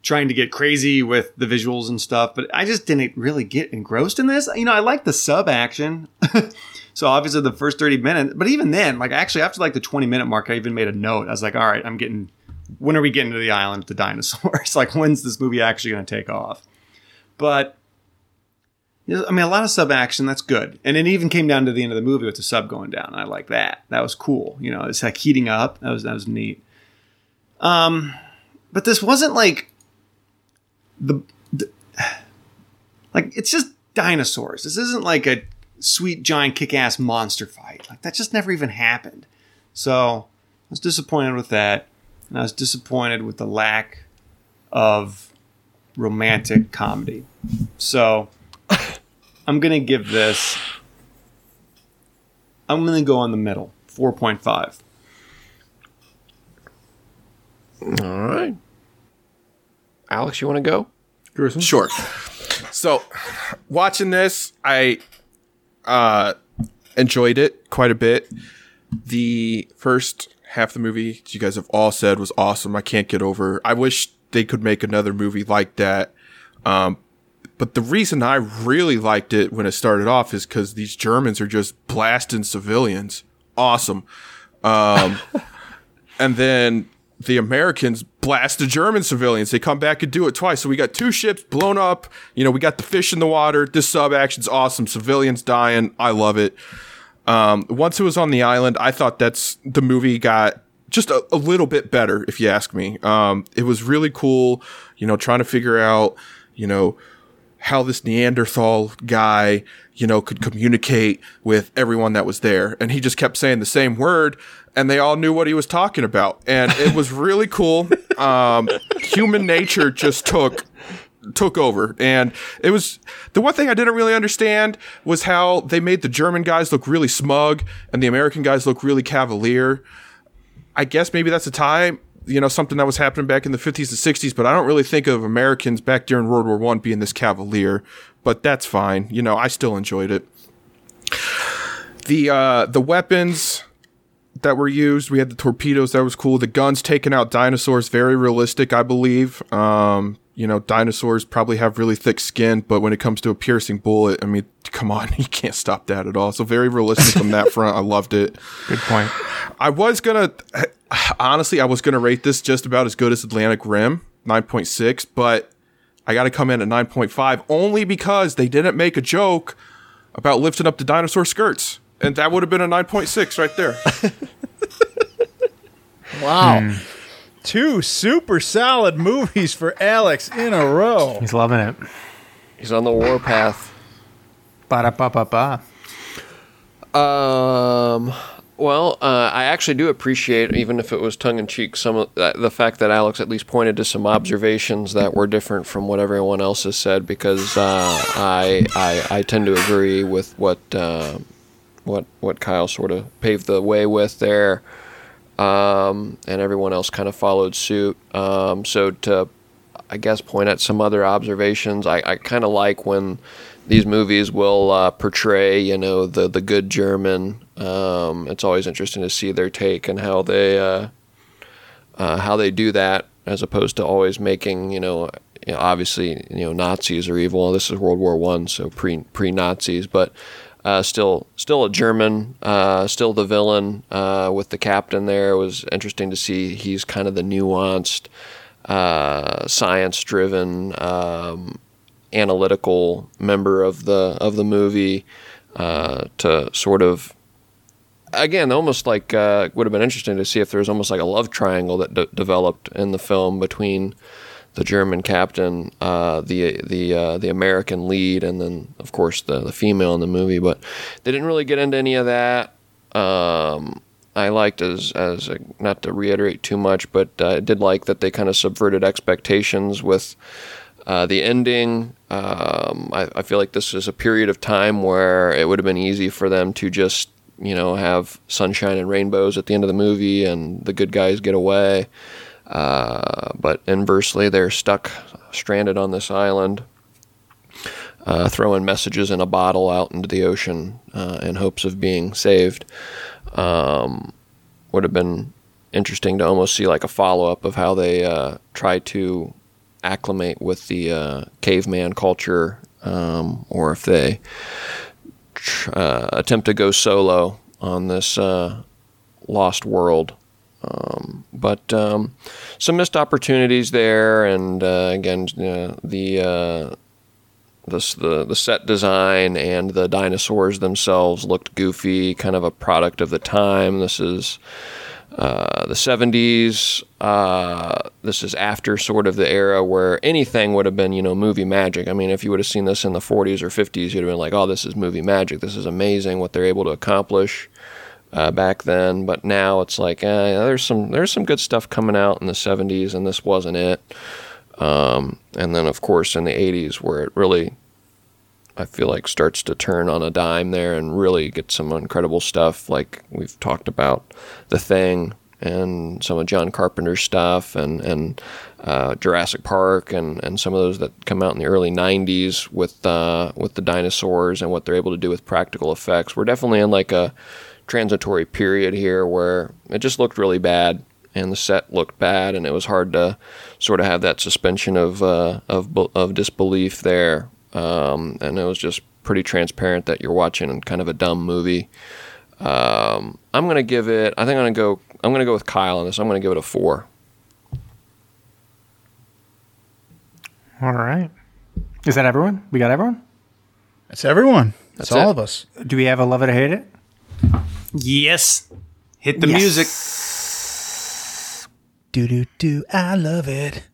trying to get crazy with the visuals and stuff, but I just didn't really get engrossed in this. You know, I like the sub action. so obviously the first 30 minutes, but even then, like actually after like the 20 minute mark, I even made a note. I was like, all right, I'm getting, when are we getting to the island with the dinosaurs? like, when's this movie actually going to take off? But I mean, a lot of sub action, that's good. And it even came down to the end of the movie with the sub going down. I like that. That was cool. You know, it's like heating up. That was, that was neat. Um, but this wasn't like the, the like it's just dinosaurs. This isn't like a sweet giant kick-ass monster fight. Like that just never even happened. So I was disappointed with that, and I was disappointed with the lack of romantic comedy. So I'm gonna give this. I'm gonna go on the middle, four point five. All right. Alex, you want to go? Gruesome. Sure. So, watching this, I uh, enjoyed it quite a bit. The first half of the movie, you guys have all said, was awesome. I can't get over. I wish they could make another movie like that. Um, but the reason I really liked it when it started off is because these Germans are just blasting civilians. Awesome. Um, and then the Americans blast the German civilians. They come back and do it twice. So we got two ships blown up. You know, we got the fish in the water. This sub action's awesome. Civilians dying. I love it. Um, once it was on the island, I thought that's the movie got just a, a little bit better, if you ask me. Um, it was really cool, you know, trying to figure out, you know, how this Neanderthal guy, you know, could communicate with everyone that was there. And he just kept saying the same word and they all knew what he was talking about. And it was really cool. Um, human nature just took took over and it was the one thing i didn't really understand was how they made the german guys look really smug and the american guys look really cavalier i guess maybe that's a time you know something that was happening back in the 50s and 60s but i don't really think of americans back during world war one being this cavalier but that's fine you know i still enjoyed it the uh the weapons that were used. We had the torpedoes that was cool. The guns taking out dinosaurs, very realistic, I believe. Um, you know, dinosaurs probably have really thick skin, but when it comes to a piercing bullet, I mean, come on, you can't stop that at all. So very realistic on that front. I loved it. Good point. I was gonna, honestly, I was gonna rate this just about as good as Atlantic Rim 9.6, but I got to come in at 9.5 only because they didn't make a joke about lifting up the dinosaur skirts. And that would have been a 9.6 right there. Wow. Hmm. Two super solid movies for Alex in a row. He's loving it. He's on the warpath. Ba da ba ba ba. Um. Well, uh, I actually do appreciate, even if it was tongue in cheek, some of that, the fact that Alex at least pointed to some observations that were different from what everyone else has said, because uh, I, I I tend to agree with what uh, what what Kyle sort of paved the way with there, um, and everyone else kind of followed suit. Um, so to I guess point at some other observations, I, I kind of like when these movies will uh, portray, you know, the the good German. Um, it's always interesting to see their take and how they uh, uh, how they do that, as opposed to always making, you know, you know, obviously, you know, Nazis are evil. This is World War One, so pre pre Nazis, but uh, still still a German, uh, still the villain uh, with the captain there. It was interesting to see he's kind of the nuanced, uh, science driven. Um, analytical member of the of the movie uh, to sort of again almost like uh, would have been interesting to see if there was almost like a love triangle that de- developed in the film between the German captain, uh, the the uh, the American lead, and then of course the the female in the movie. But they didn't really get into any of that. Um, I liked as as a, not to reiterate too much, but I did like that they kind of subverted expectations with uh, the ending. Um, I, I feel like this is a period of time where it would have been easy for them to just you know have sunshine and rainbows at the end of the movie and the good guys get away. Uh, but inversely, they're stuck, stranded on this island, uh, throwing messages in a bottle out into the ocean uh, in hopes of being saved. Um, would have been interesting to almost see like a follow up of how they uh, try to acclimate with the uh, caveman culture, um, or if they tr- uh, attempt to go solo on this lost world. Um, but um, some missed opportunities there, and uh, again, uh, the uh, the the set design and the dinosaurs themselves looked goofy, kind of a product of the time. This is uh, the 70s. Uh, this is after sort of the era where anything would have been, you know, movie magic. I mean, if you would have seen this in the 40s or 50s, you'd have been like, oh, this is movie magic. This is amazing what they're able to accomplish. Uh, back then, but now it's like eh, there's some there's some good stuff coming out in the 70s, and this wasn't it. Um, and then, of course, in the 80s, where it really I feel like starts to turn on a dime there and really get some incredible stuff. Like we've talked about The Thing and some of John Carpenter's stuff and and uh, Jurassic Park and, and some of those that come out in the early '90s with uh, with the dinosaurs and what they're able to do with practical effects. We're definitely in like a transitory period here where it just looked really bad and the set looked bad and it was hard to sort of have that suspension of uh, of of disbelief there um, and it was just pretty transparent that you're watching kind of a dumb movie. Um, I'm gonna give it. I think I'm gonna go. I'm gonna go with Kyle on this. I'm gonna give it a four. All right. Is that everyone? We got everyone? That's everyone. That's, That's all it. of us. Do we have a love it or hate it? Yes. Hit the music. Do do do. I love it.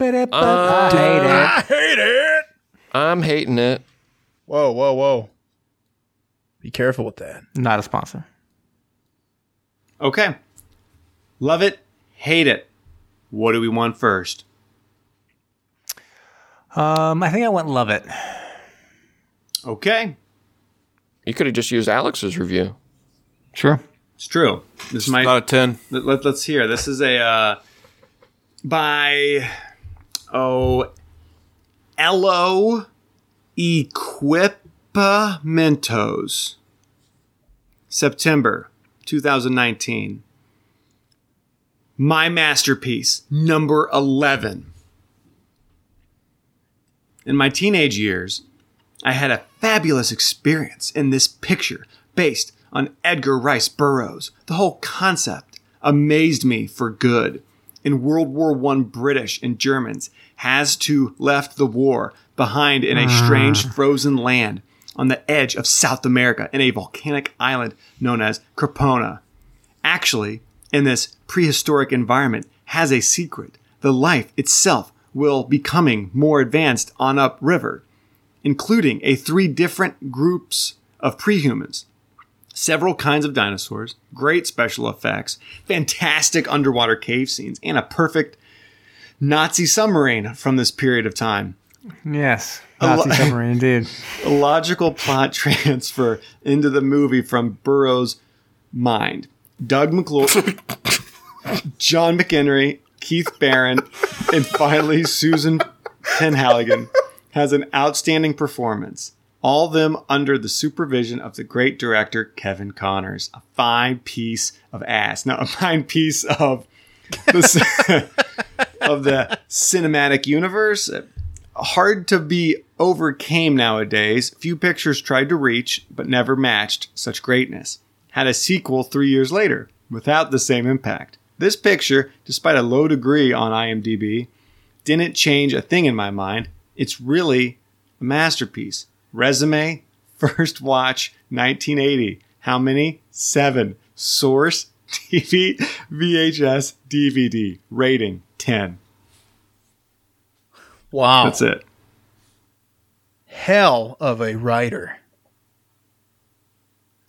I hate it. I hate it. I'm hating it. Whoa, whoa, whoa. Be careful with that. Not a sponsor. Okay. Love it, hate it. What do we want first? Um, I think I went love it. Okay. You could have just used Alex's review. Sure. It's true. This might Not a 10. let, let, us hear. This is a uh, by oh Elo Equipamentos. September 2019. My masterpiece, number 11. In my teenage years, I had a fabulous experience in this picture based on Edgar Rice Burroughs. The whole concept amazed me for good. in World War I British and Germans has to left the war behind in a ah. strange frozen land on the edge of South America in a volcanic island known as Caprona. Actually, in this prehistoric environment has a secret. The life itself will becoming more advanced on upriver, including a three different groups of prehumans several kinds of dinosaurs, great special effects, fantastic underwater cave scenes, and a perfect Nazi submarine from this period of time. Yes, Nazi lo- submarine indeed. A logical plot transfer into the movie from Burroughs' mind. Doug McClure, John McEnery, Keith Barron, and finally Susan Penhaligon has an outstanding performance all of them under the supervision of the great director Kevin Connors. A fine piece of ass. Now, a fine piece of the, of the cinematic universe. Hard to be overcame nowadays. Few pictures tried to reach, but never matched such greatness. Had a sequel three years later, without the same impact. This picture, despite a low degree on IMDb, didn't change a thing in my mind. It's really a masterpiece. Resume, first watch, 1980. How many? Seven. Source, TV, VHS, DVD. Rating, 10. Wow. That's it. Hell of a writer.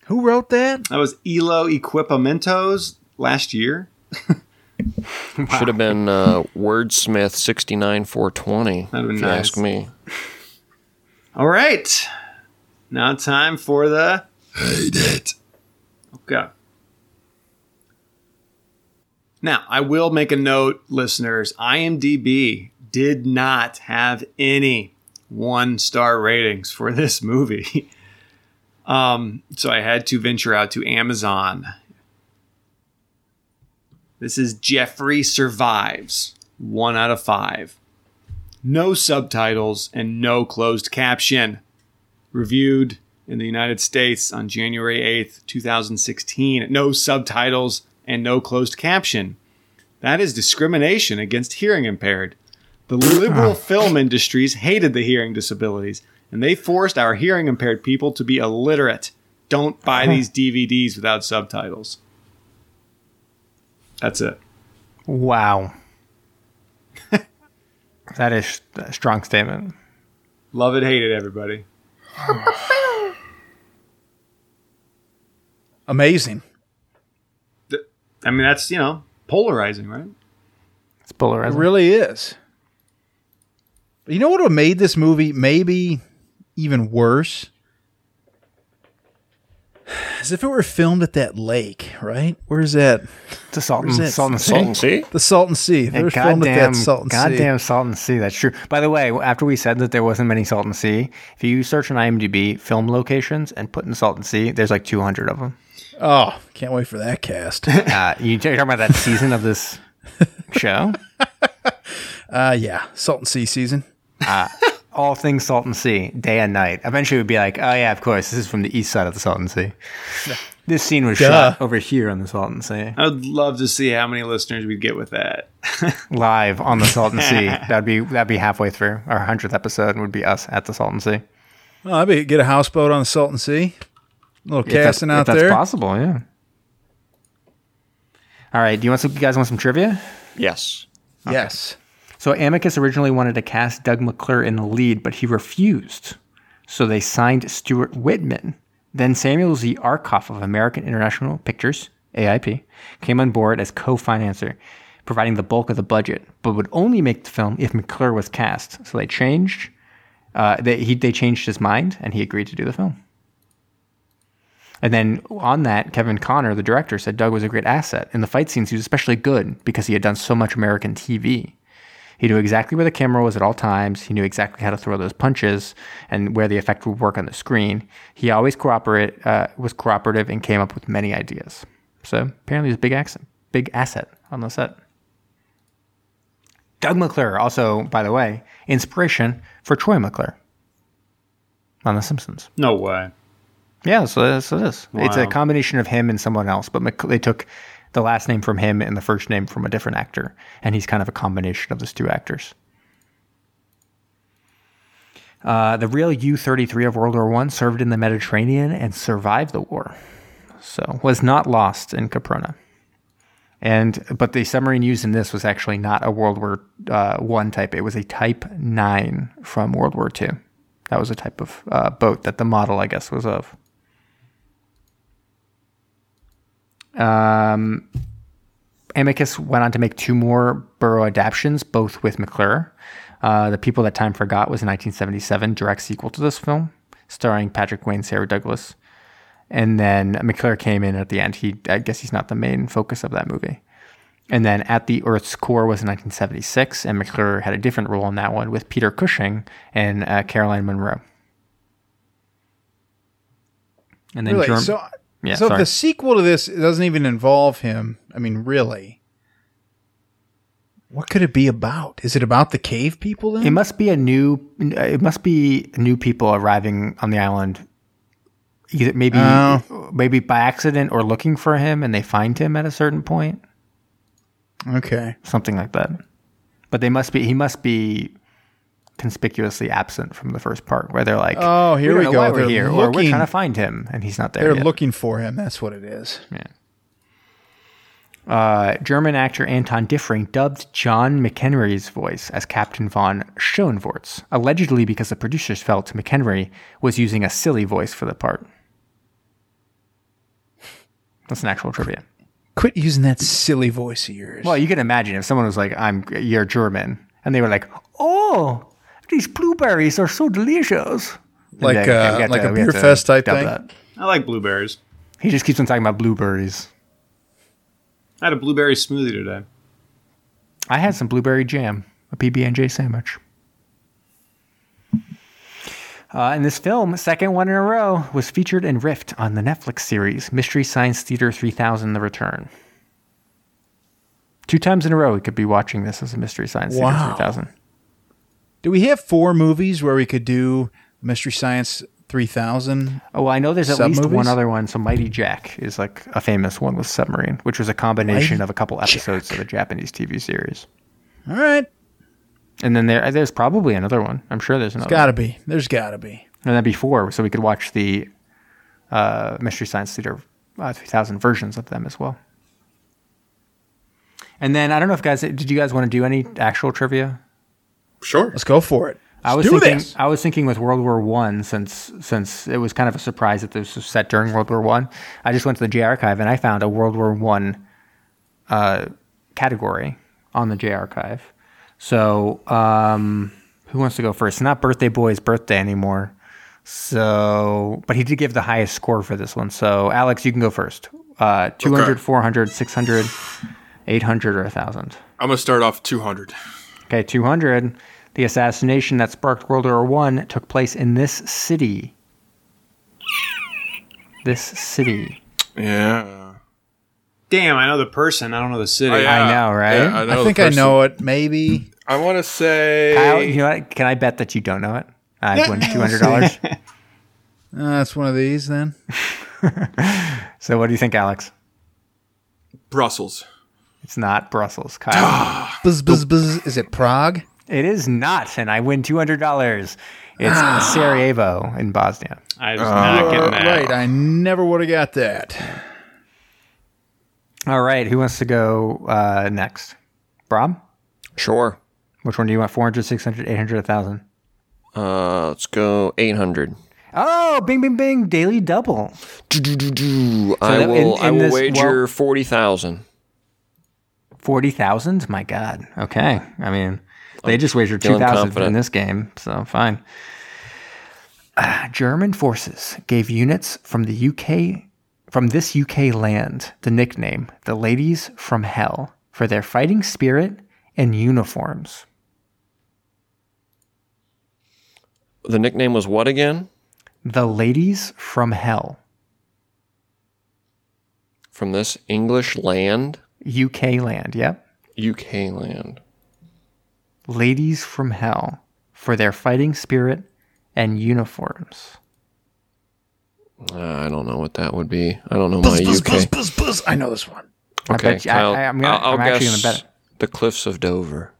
Who wrote that? That was Elo Equipamentos last year. Should have been uh, Wordsmith 69 420. That'd if you nice. ask me. All right. Now time for the hate it. Okay. Now, I will make a note, listeners. IMDb did not have any one star ratings for this movie. um, so I had to venture out to Amazon. This is Jeffrey Survives, one out of five no subtitles, and no closed caption. Reviewed in the United States on January 8th, 2016. No subtitles and no closed caption. That is discrimination against hearing impaired. The liberal ah. film industries hated the hearing disabilities, and they forced our hearing impaired people to be illiterate. Don't buy these DVDs without subtitles. That's it. Wow. That is a strong statement. Love it, hate it, everybody. Amazing. I mean, that's, you know, polarizing, right? It's It polarizing. really is. But you know what would have made this movie maybe even worse? As if it were filmed at that lake, right? Where's that? It's a salt and, Where's that? salt and sea. Salton Sea? The Salton Sea. If it And was filmed at goddamn, that Salton Sea. goddamn Salton Sea. That's true. By the way, after we said that there wasn't many Salton Sea, if you search on IMDb film locations and put in Salton Sea, there's like 200 of them. Oh, can't wait for that cast. Uh, you talking about that season of this show? uh yeah, Salton Sea season. All things Salton Sea, day and night. Eventually, it would be like, oh yeah, of course, this is from the east side of the Salton Sea. This scene was Duh. shot over here on the Salton Sea, I would love to see how many listeners we'd get with that. live on the Salton Sea. That'd be that'd be halfway through. Our hundredth episode would be us at the Salton Sea. Oh, I bet get a houseboat on the Salton Sea. A little If that's- casting if out that's there. possible, yeah. All right, do you want some? You guys want some trivia? Yes. Yes. So Amicus originally wanted to cast Doug McClure in the lead, but he refused. So they signed Stuart Whitman. Then Samuel Z. Arkoff of American International Pictures, AIP, came on board as co-financer, providing the bulk of the budget, but would only make the film if McClure was cast. So they changed. Uh, they, he, they changed his mind, and he agreed to do the film. And then on that, Kevin Connor, the director, said Doug was a great asset. In the fight scenes, he was especially good because he had done so much American TV. He knew exactly where the camera was at all times. He knew exactly how to throw those punches and where the effect would work on the screen. He always cooperate, uh, was cooperative and came up with many ideas. So apparently, he's a big asset, big asset on the set. Doug McClure, also, by the way, inspiration for Troy McClure on The Simpsons. No way. Yeah, so that's it is. It's a combination of him and someone else, but Mc- they took the last name from him and the first name from a different actor, and he's kind of a combination of those two actors. Uh, the real U 33 of World War One served in the Mediterranean and survived the war, so was not lost in Caprona. And but the submarine used in this was actually not a World War uh, One type; it was a Type Nine from World War Two. That was a type of uh, boat that the model, I guess, was of. Um, Amicus went on to make two more Burroughs adaptations, both with McClure. Uh, the People That Time Forgot was a 1977 direct sequel to this film, starring Patrick Wayne, Sarah Douglas. And then McClure came in at the end. He, I guess he's not the main focus of that movie. And then At the Earth's Core was in 1976, and McClure had a different role in that one with Peter Cushing and uh, Caroline Munro. And then really? Germ- so, yeah, so if the sequel to this doesn't even involve him, I mean, really, what could it be about? Is it about the cave people? Then it must be a new. It must be new people arriving on the island either maybe oh. maybe by accident or looking for him and they find him at a certain point. Okay. Something like that. But they must be he must be conspicuously absent from the first part where they're like, "Oh, here we, we go. we're here, looking, or we're trying to find him, and he's not there." They're yet. looking for him. That's what it is. Yeah. Uh, German actor Anton Diffring dubbed John McEnery's voice as Captain von Schoenvorts, allegedly because the producers felt McEnery was using a silly voice for the part. That's an actual trivia. Quit using that silly voice of yours. Well, you can imagine if someone was like, "I'm you're German," and they were like, "Oh, these blueberries are so delicious." Like uh, like to, a beer fest type thing. That. I like blueberries. He just keeps on talking about blueberries. I had a blueberry smoothie today. I had some blueberry jam, a PB and J sandwich. Uh, and this film, second one in a row, was featured in Rift on the Netflix series Mystery Science Theater 3000 The Return. Two times in a row, we could be watching this as a Mystery Science wow. Theater 3000. Do we have four movies where we could do Mystery Science 3000? Oh, well, I know there's at least one other one. So Mighty Jack is like a famous one with submarine, which was a combination Mighty of a couple episodes Jack. of a Japanese TV series. All right. And then there, there's probably another one. I'm sure there's another. There's got to be. There's got to be. And then before, so we could watch the uh, Mystery Science Theater uh, 3000 versions of them as well. And then I don't know if guys, did you guys want to do any actual trivia? Sure, let's go for it. I was thinking. This. I was thinking with World War One, since since it was kind of a surprise that this was set during World War One. I. I just went to the J Archive and I found a World War One uh, category on the J Archive, so, um, who wants to go first? It's not Birthday Boy's birthday anymore. So, but he did give the highest score for this one. So, Alex, you can go first. Uh, 200, okay. 400, 600, 800, or 1,000. I'm going to start off 200. Okay, 200. The assassination that sparked World War One took place in this city. This city. Yeah. Damn, I know the person. I don't know the city. Oh, yeah. I know, right? Yeah, I, know I think I know it. Maybe. I want to say. Kyle, you know what? Can I bet that you don't know it? I won two hundred dollars. uh, that's one of these then. so, what do you think, Alex? Brussels. It's not Brussels, Kyle. buzz, buzz, buzz. Is it Prague? It is not, and I win two hundred dollars. It's ah. Sarajevo in Bosnia. I was uh, not getting that. Right, I never would have got that. All right, who wants to go uh, next? Brom? Sure. Which one do you want? 400, 600, 800, 1,000? Uh, let's go 800. Oh, bing, bing, bing. Daily double. Do, do, do, So I will, in, in I will this, wager well, 40,000. 40,000? My God. Okay. I mean, they just wagered 2,000 in this game, so fine. Uh, German forces gave units from the UK from this UK land the nickname the Ladies from Hell for their fighting spirit and uniforms. The nickname was what again? The Ladies from Hell. From this English land? UK land, yep. UK land. Ladies from Hell for their fighting spirit and uniforms. Uh, I don't know what that would be. I don't know buzz, my buzz, UK. Buzz, buzz, buzz, I know this one. I Okay, bet you- I- Kyle, I, am gonna, I'll, I'll I'm actually guess gonna bet it. the cliffs of Dover.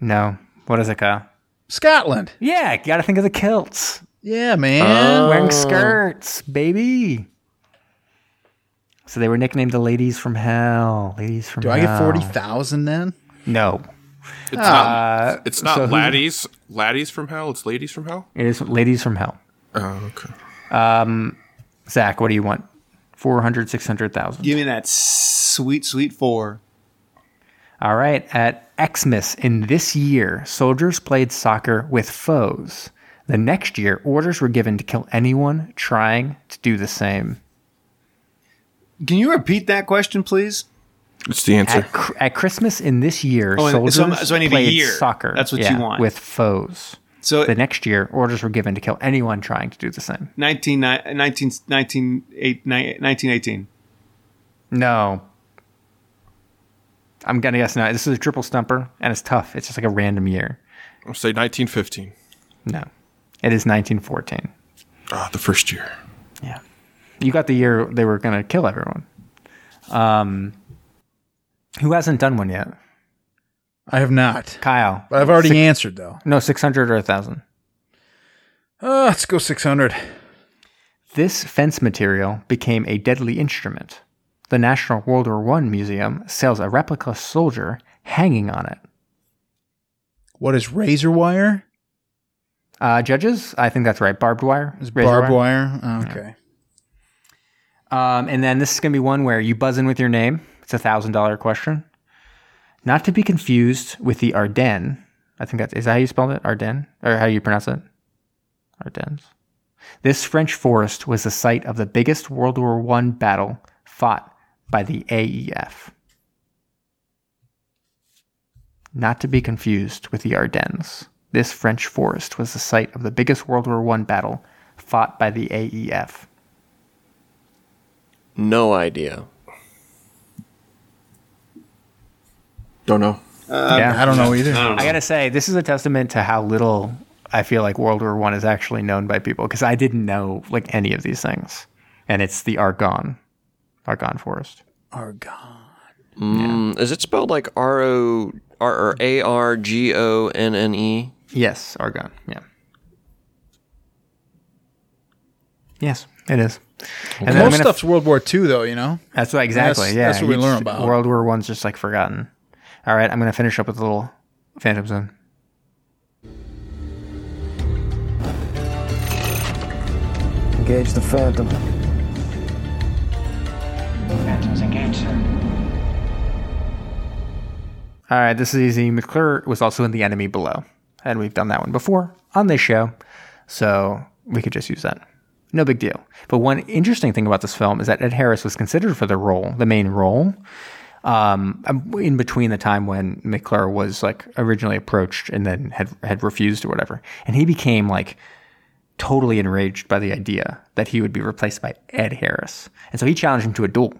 No. What is it, Kyle? Scotland. Yeah, gotta think of the kilts. Yeah, man. Wearing skirts, baby. So they were nicknamed the ladies from hell. Ladies from Hell. Do hell. I get forty thousand then? No. It's not. It's not so who- laddies. Laddies from hell. It's ladies from hell. It is ladies from hell. Oh, okay. Um, Zach, what do you want? 400, 600,000. Give me that sweet, sweet four. All right. At Xmas in this year, soldiers played soccer with foes. The next year, orders were given to kill anyone trying to do the same. Can you repeat that question, please? It's the answer. At, cr- at Christmas in this year, Oh, soldiers so- so I need a played year. soccer. That's what you want. With foes. So The next year, orders were given to kill anyone trying to do the same. 19, 19, 19, 1918. No. I'm gonna guess not. This is a triple stumper, and it's tough. It's just like a random year. I'll say 1915. No, it is 1914. Ah, the first year. Yeah, you got the year they were gonna kill everyone. Um, who hasn't done one yet? I have not. Kyle. But I've already Six- answered though. No, 600 or a thousand. Uh, let's go six hundred. This fence material became a deadly instrument. The National World War One Museum sells a replica soldier hanging on it. What is razor wire? Uh, judges, I think that's right. Barbed wire. Is barbed wire? Oh, okay. Um, and then this is going to be one where you buzz in with your name. It's a thousand dollar question. Not to be confused with the Ardennes. I think that's is that how you spelled it? Ardennes or how you pronounce it? Ardennes. This French forest was the site of the biggest World War One battle fought by the AEF. Not to be confused with the Ardennes. This French forest was the site of the biggest World War One battle fought by the AEF. No idea. Don't know. yeah. I don't know either. I gotta say, this is a testament to how little I feel like World War One is actually known by people because I didn't know like any of these things, and it's the Argonne, Argonne Forest. Argon. Mm, is it spelled like R O R or A R G O N N E? Yes, Argonne. Yeah. Yes, it is. And then Most gonna- stuff's World War II, though. You know. That's what exactly. That's- yeah, that's what we you learn about. World War One's just like forgotten. All right, I'm gonna finish up with a little Phantom Zone. Engage the Phantom. Phantoms engaged, sir. All right, this is easy. McClure was also in The Enemy Below, and we've done that one before on this show, so we could just use that. No big deal. But one interesting thing about this film is that Ed Harris was considered for the role, the main role, um, in between the time when McClure was like originally approached and then had had refused or whatever, and he became like totally enraged by the idea that he would be replaced by Ed Harris, and so he challenged him to a duel,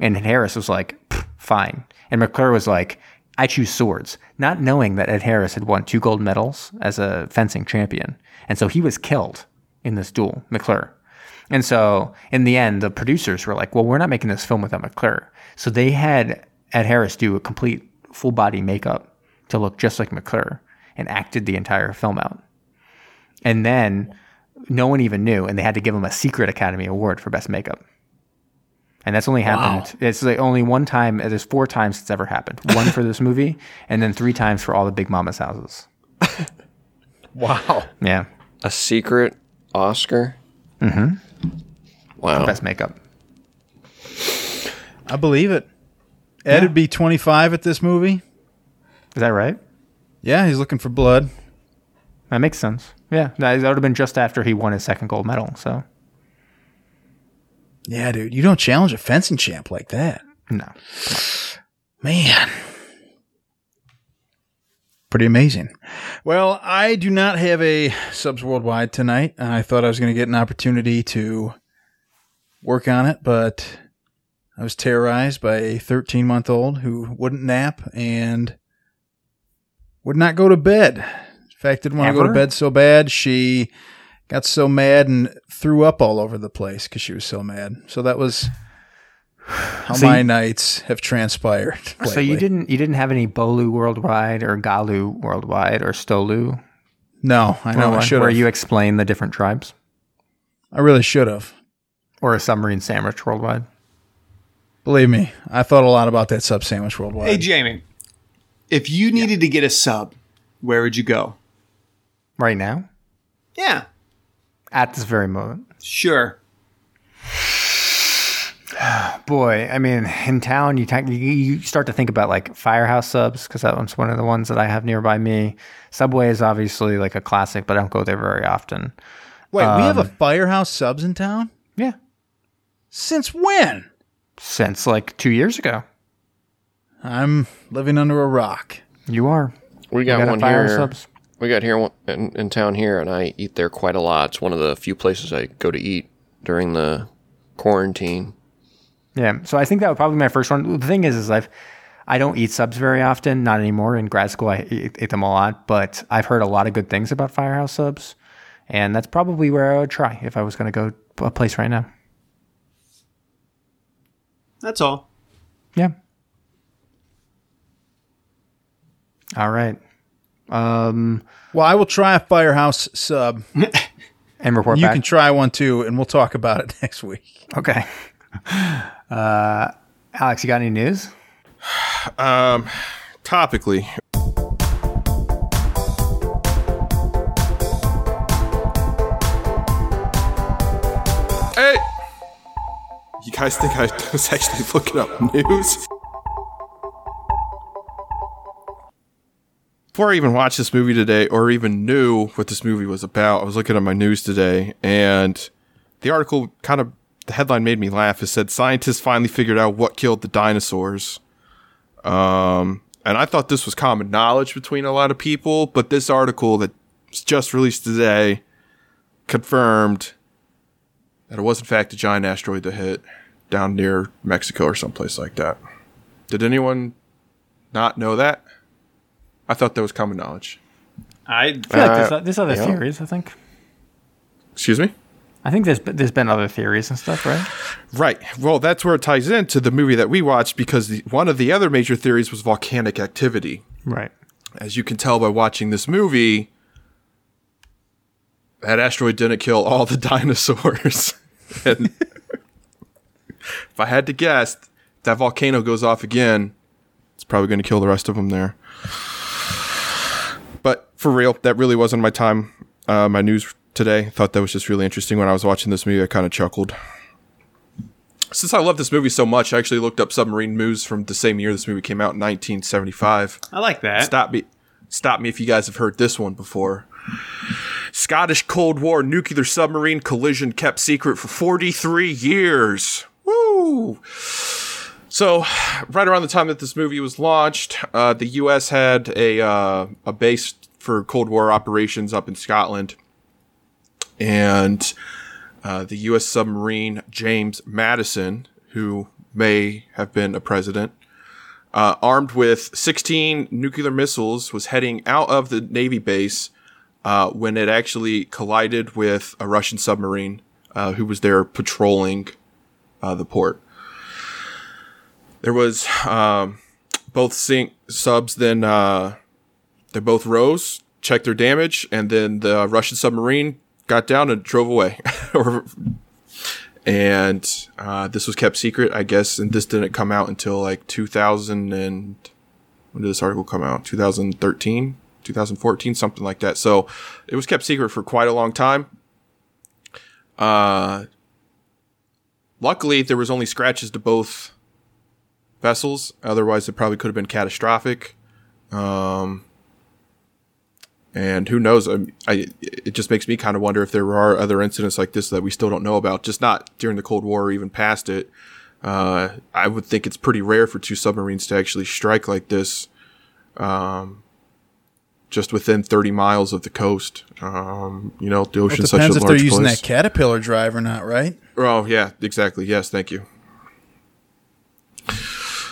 and Harris was like, "Fine," and McClure was like, "I choose swords," not knowing that Ed Harris had won two gold medals as a fencing champion, and so he was killed in this duel, McClure. And so in the end, the producers were like, well, we're not making this film without McClure. So they had Ed Harris do a complete full body makeup to look just like McClure and acted the entire film out. And then no one even knew, and they had to give him a secret Academy Award for Best Makeup. And that's only happened. It's like only one time. There's four times it's ever happened. One for this movie, and then three times for all the Big Mama's houses. Wow. Yeah, A secret Oscar? Mm-hmm. Wow. best makeup. I believe it. Ed would be 25 at this movie. Is that right? Yeah, he's looking for blood. That makes sense. Yeah, that, that would have been just after he won his second gold medal. So Yeah, dude, you don't challenge a fencing champ like that. no, Man. Pretty amazing. Well, I do not have a subs worldwide tonight. I thought I was going to get an opportunity to work on it, but I was terrorized by a 13 month old who wouldn't nap and would not go to bed. In fact, didn't want to go to bed so bad. She got so mad and threw up all over the place because she was so mad. So that was how So my you- nights have transpired. So you didn't you didn't have any Bolu worldwide or Galu worldwide or Stolu No, I know I should where have. you explain the different tribes I really should have. or a submarine sandwich worldwide. Believe me, I thought a lot about that sub sandwich worldwide. Hey, Jamie, if you needed to get a sub, where would you go? Right now, Yeah, at this very moment. sure. Boy, I mean, in town, you, ta- you you start to think about like firehouse subs because that one's one of the ones that I have nearby me. Subway is obviously like a classic, but I don't go there very often. Wait, we have a Um, firehouse subs in town? Yeah, Since when? since like two years ago. I'm living under a rock. You are. We got, got one fire here. subs? We got here one- in, in town here, and I eat there quite a lot. It's one of the few places I go to eat during the quarantine. Yeah, so I think that would probably be my first one. The thing is, is I've I don't eat subs very often, not anymore. In grad school, I ate, ate them a lot, but I've heard a lot of good things about Firehouse subs, and that's probably where I would try if I was going to go a place right now. That's all. Yeah. All right. Um, Well, I will try a firehouse sub. and report You back. can try one too, and we'll talk about it next week. okay. Uh, Alex, you got any news? Um, Topically, hey, you guys think I was actually looking up news? Before I even watched this movie today, or even knew what this movie was about, I was looking at my news today, and the article kind of the headline made me laugh. It said scientists finally figured out what killed the dinosaurs. Um, and I thought this was common knowledge between a lot of people, but this article that was just released today confirmed that it was in fact a giant asteroid that hit down near Mexico or someplace like that. Did anyone not know that? I thought that was common knowledge. I I feel like Uh, there's, there's other yeah. theories. I think. Excuse me? I think there's there's been other theories and stuff, right? Right. Well, that's where it ties into the movie that we watched because the, one of the other major theories was volcanic activity. Right. as you can tell by watching this movie, that asteroid didn't kill all the dinosaurs. and if I had to guess, that volcano goes off again, it's probably going to kill the rest of them there. But for real, that really wasn't my time, uh, my news today. I thought that was just really interesting. When I was watching this movie, I kind of chuckled. Since I love this movie so much, I actually looked up submarine news from the same year this movie came out in 1975. I like that. Stop me. Stop me if you guys have heard this one before. Scottish Cold War nuclear submarine collision kept secret for 43 years. Woo! So, right around the time that this movie was launched, uh, the U.S. had a uh, a base for Cold War operations up in Scotland, and uh, the U.S. submarine James Madison, who may have been a president, uh, armed with 16 nuclear missiles, was heading out of the Navy base uh, when it actually collided with a Russian submarine uh, who was there patrolling uh, the port. There was um, both sink subs. Then uh, they both rose, checked their damage, and then the Russian submarine got down and drove away. And uh, this was kept secret, I guess. And this didn't come out until like 2000 and when did this article come out? 2013, 2014, something like that. So it was kept secret for quite a long time. Uh, luckily, there was only scratches to both vessels. Otherwise, it probably could have been catastrophic. Um, and who knows? I, I, it just makes me kind of wonder if there are other incidents like this that we still don't know about, just not during the Cold War or even past it. Uh, I would think it's pretty rare for two submarines to actually strike like this, um, just within 30 miles of the coast. Um, you know, the ocean's such a large depends if they're using place. that caterpillar drive or not, right? oh, yeah, exactly. Yes, thank you.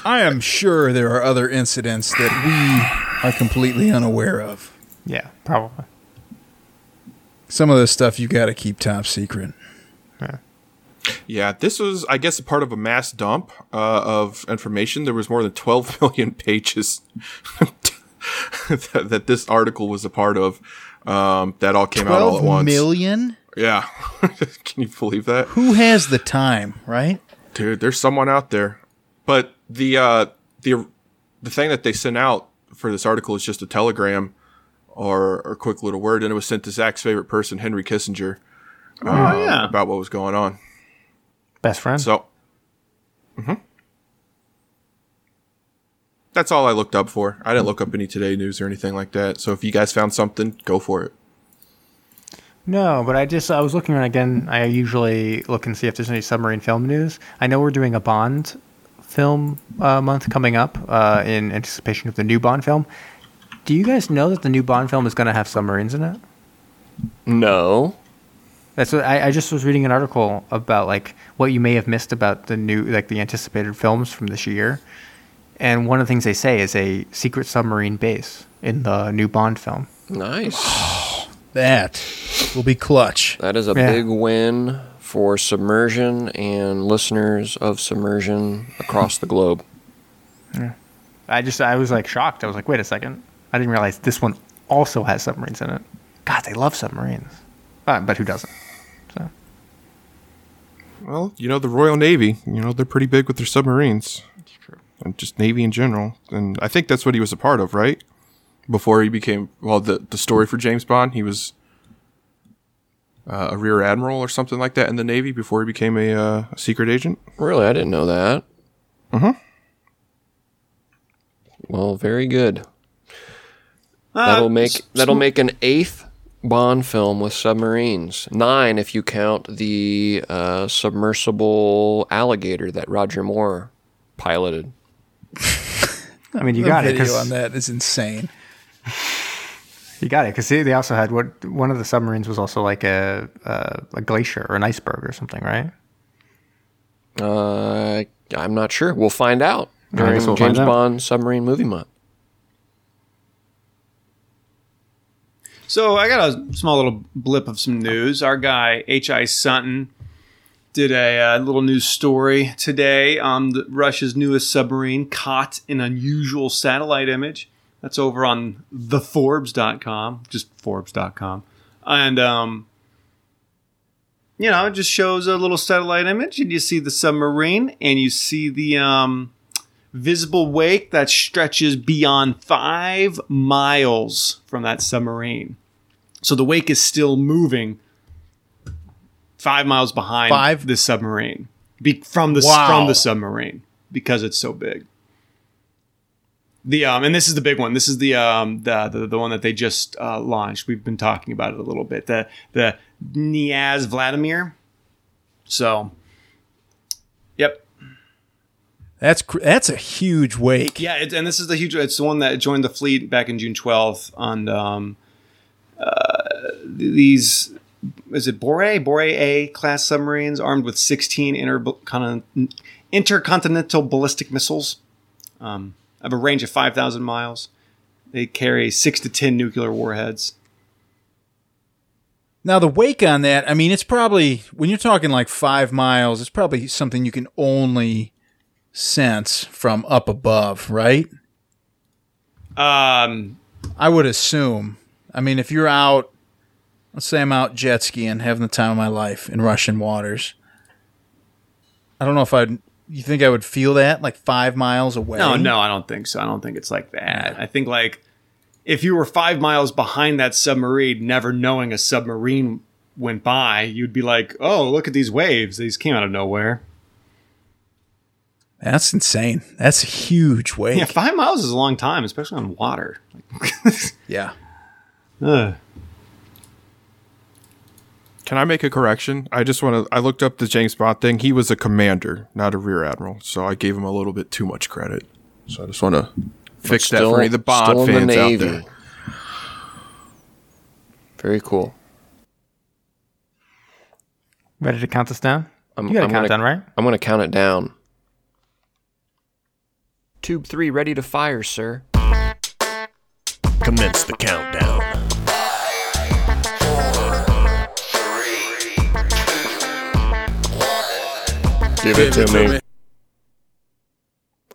I am sure there are other incidents that we are completely unaware of. Yeah, probably. Some of this stuff you got to keep top secret. Yeah, Yeah, this was, I guess, a part of a mass dump uh, of information. There was more than 12 million pages that, that this article was a part of. Um, that all came out all at once. million? Yeah, can you believe that? Who has the time, right? dude there's someone out there but the uh the the thing that they sent out for this article is just a telegram or or a quick little word and it was sent to zach's favorite person henry kissinger Oh um, yeah. about what was going on Best friend. so hmm that's all i looked up for i didn't look up any today news or anything like that so if you guys found something go for it No, but I just I was looking around again. I usually look and see if there's any submarine film news. I know we're doing a Bond film uh, month coming up uh, in anticipation of the new Bond film. Do you guys know that the new Bond film is going to have submarines in it? No. That's what I, I just was reading an article about like what you may have missed about the new like the anticipated films from this year. And one of the things they say is a secret submarine base in the new Bond film. Nice. That will be clutch. That is a Yeah. big win for submersion and listeners of submersion across the globe. I just I was like shocked. I was like, wait a second. I didn't realize this one also has submarines in it. God, they love submarines. But, but who doesn't? So well you know the royal navy you know they're pretty big with their submarines it's true. and just navy in general and i think that's what he was a part of right before he became well the, the story for james bond he was uh, a rear admiral or something like that in the navy before he became a, uh, a secret agent Really, I didn't know that. Mhm. Well, very good. Uh, That'll make s- that'll make an eighth Bond film with submarines. Nine if you count the uh, submersible alligator that Roger Moore piloted. I mean, you The got it video on that is insane. you got it because they, they also had what one of the submarines was also like a a, a glacier or an iceberg or something, right? Uh, I'm not sure. We'll find out during guess we'll find James out. Bond Submarine Movie Month. So I got a small little blip of some news. Our guy H.I. Sutton did a uh, little news story today on the, Russia's newest submarine caught an unusual satellite image. That's over on theforbes.com, just forbes.com. And um you know, it just shows a little satellite image and you see the submarine and you see the um visible wake that stretches beyond five miles from that submarine. So the wake is still moving five miles behind Five? the submarine be- from the Wow. from the submarine because it's so big. The um and this is the big one. This is the um the the, the one that they just uh, launched. We've been talking about it a little bit. The the Knyaz Vladimir. So, That's cr- that's a huge wake. Yeah, it, and this is the huge. It's the one that joined the fleet back in June twelfth. On um, uh, these, is it Bore Borei class submarines armed with sixteen intercon- intercontinental ballistic missiles, um, of a range of five thousand miles. They carry six to ten nuclear warheads. Now the wake on that, I mean, it's probably when you're talking like five miles, it's probably something you can only sense from up above, right? Um, I would assume. I mean, if you're out, let's say I'm out jet skiing, having the time of my life in Russian waters. I don't know if I'd. You think I would feel that like five miles away? no, no, I don't think so. I don't think it's like that. I think like if you were five miles behind that submarine, never knowing a submarine went by, you'd be like, "Oh, look at these waves! These came out of nowhere." That's insane. That's a huge wake. Yeah, five miles is a long time, especially on water. yeah. Ugh. Can I make a correction? I just want to. I looked up the James Bond thing. He was a commander, not a rear admiral. So I gave him a little bit too much credit. So I just want to fix that for any of the Bond fans the out there. Very cool. Ready to count this down? I'm, you got to I'm count gonna, down, right? I'm going to count it down. Tube three ready to fire, sir. Commence the countdown. Give it to me.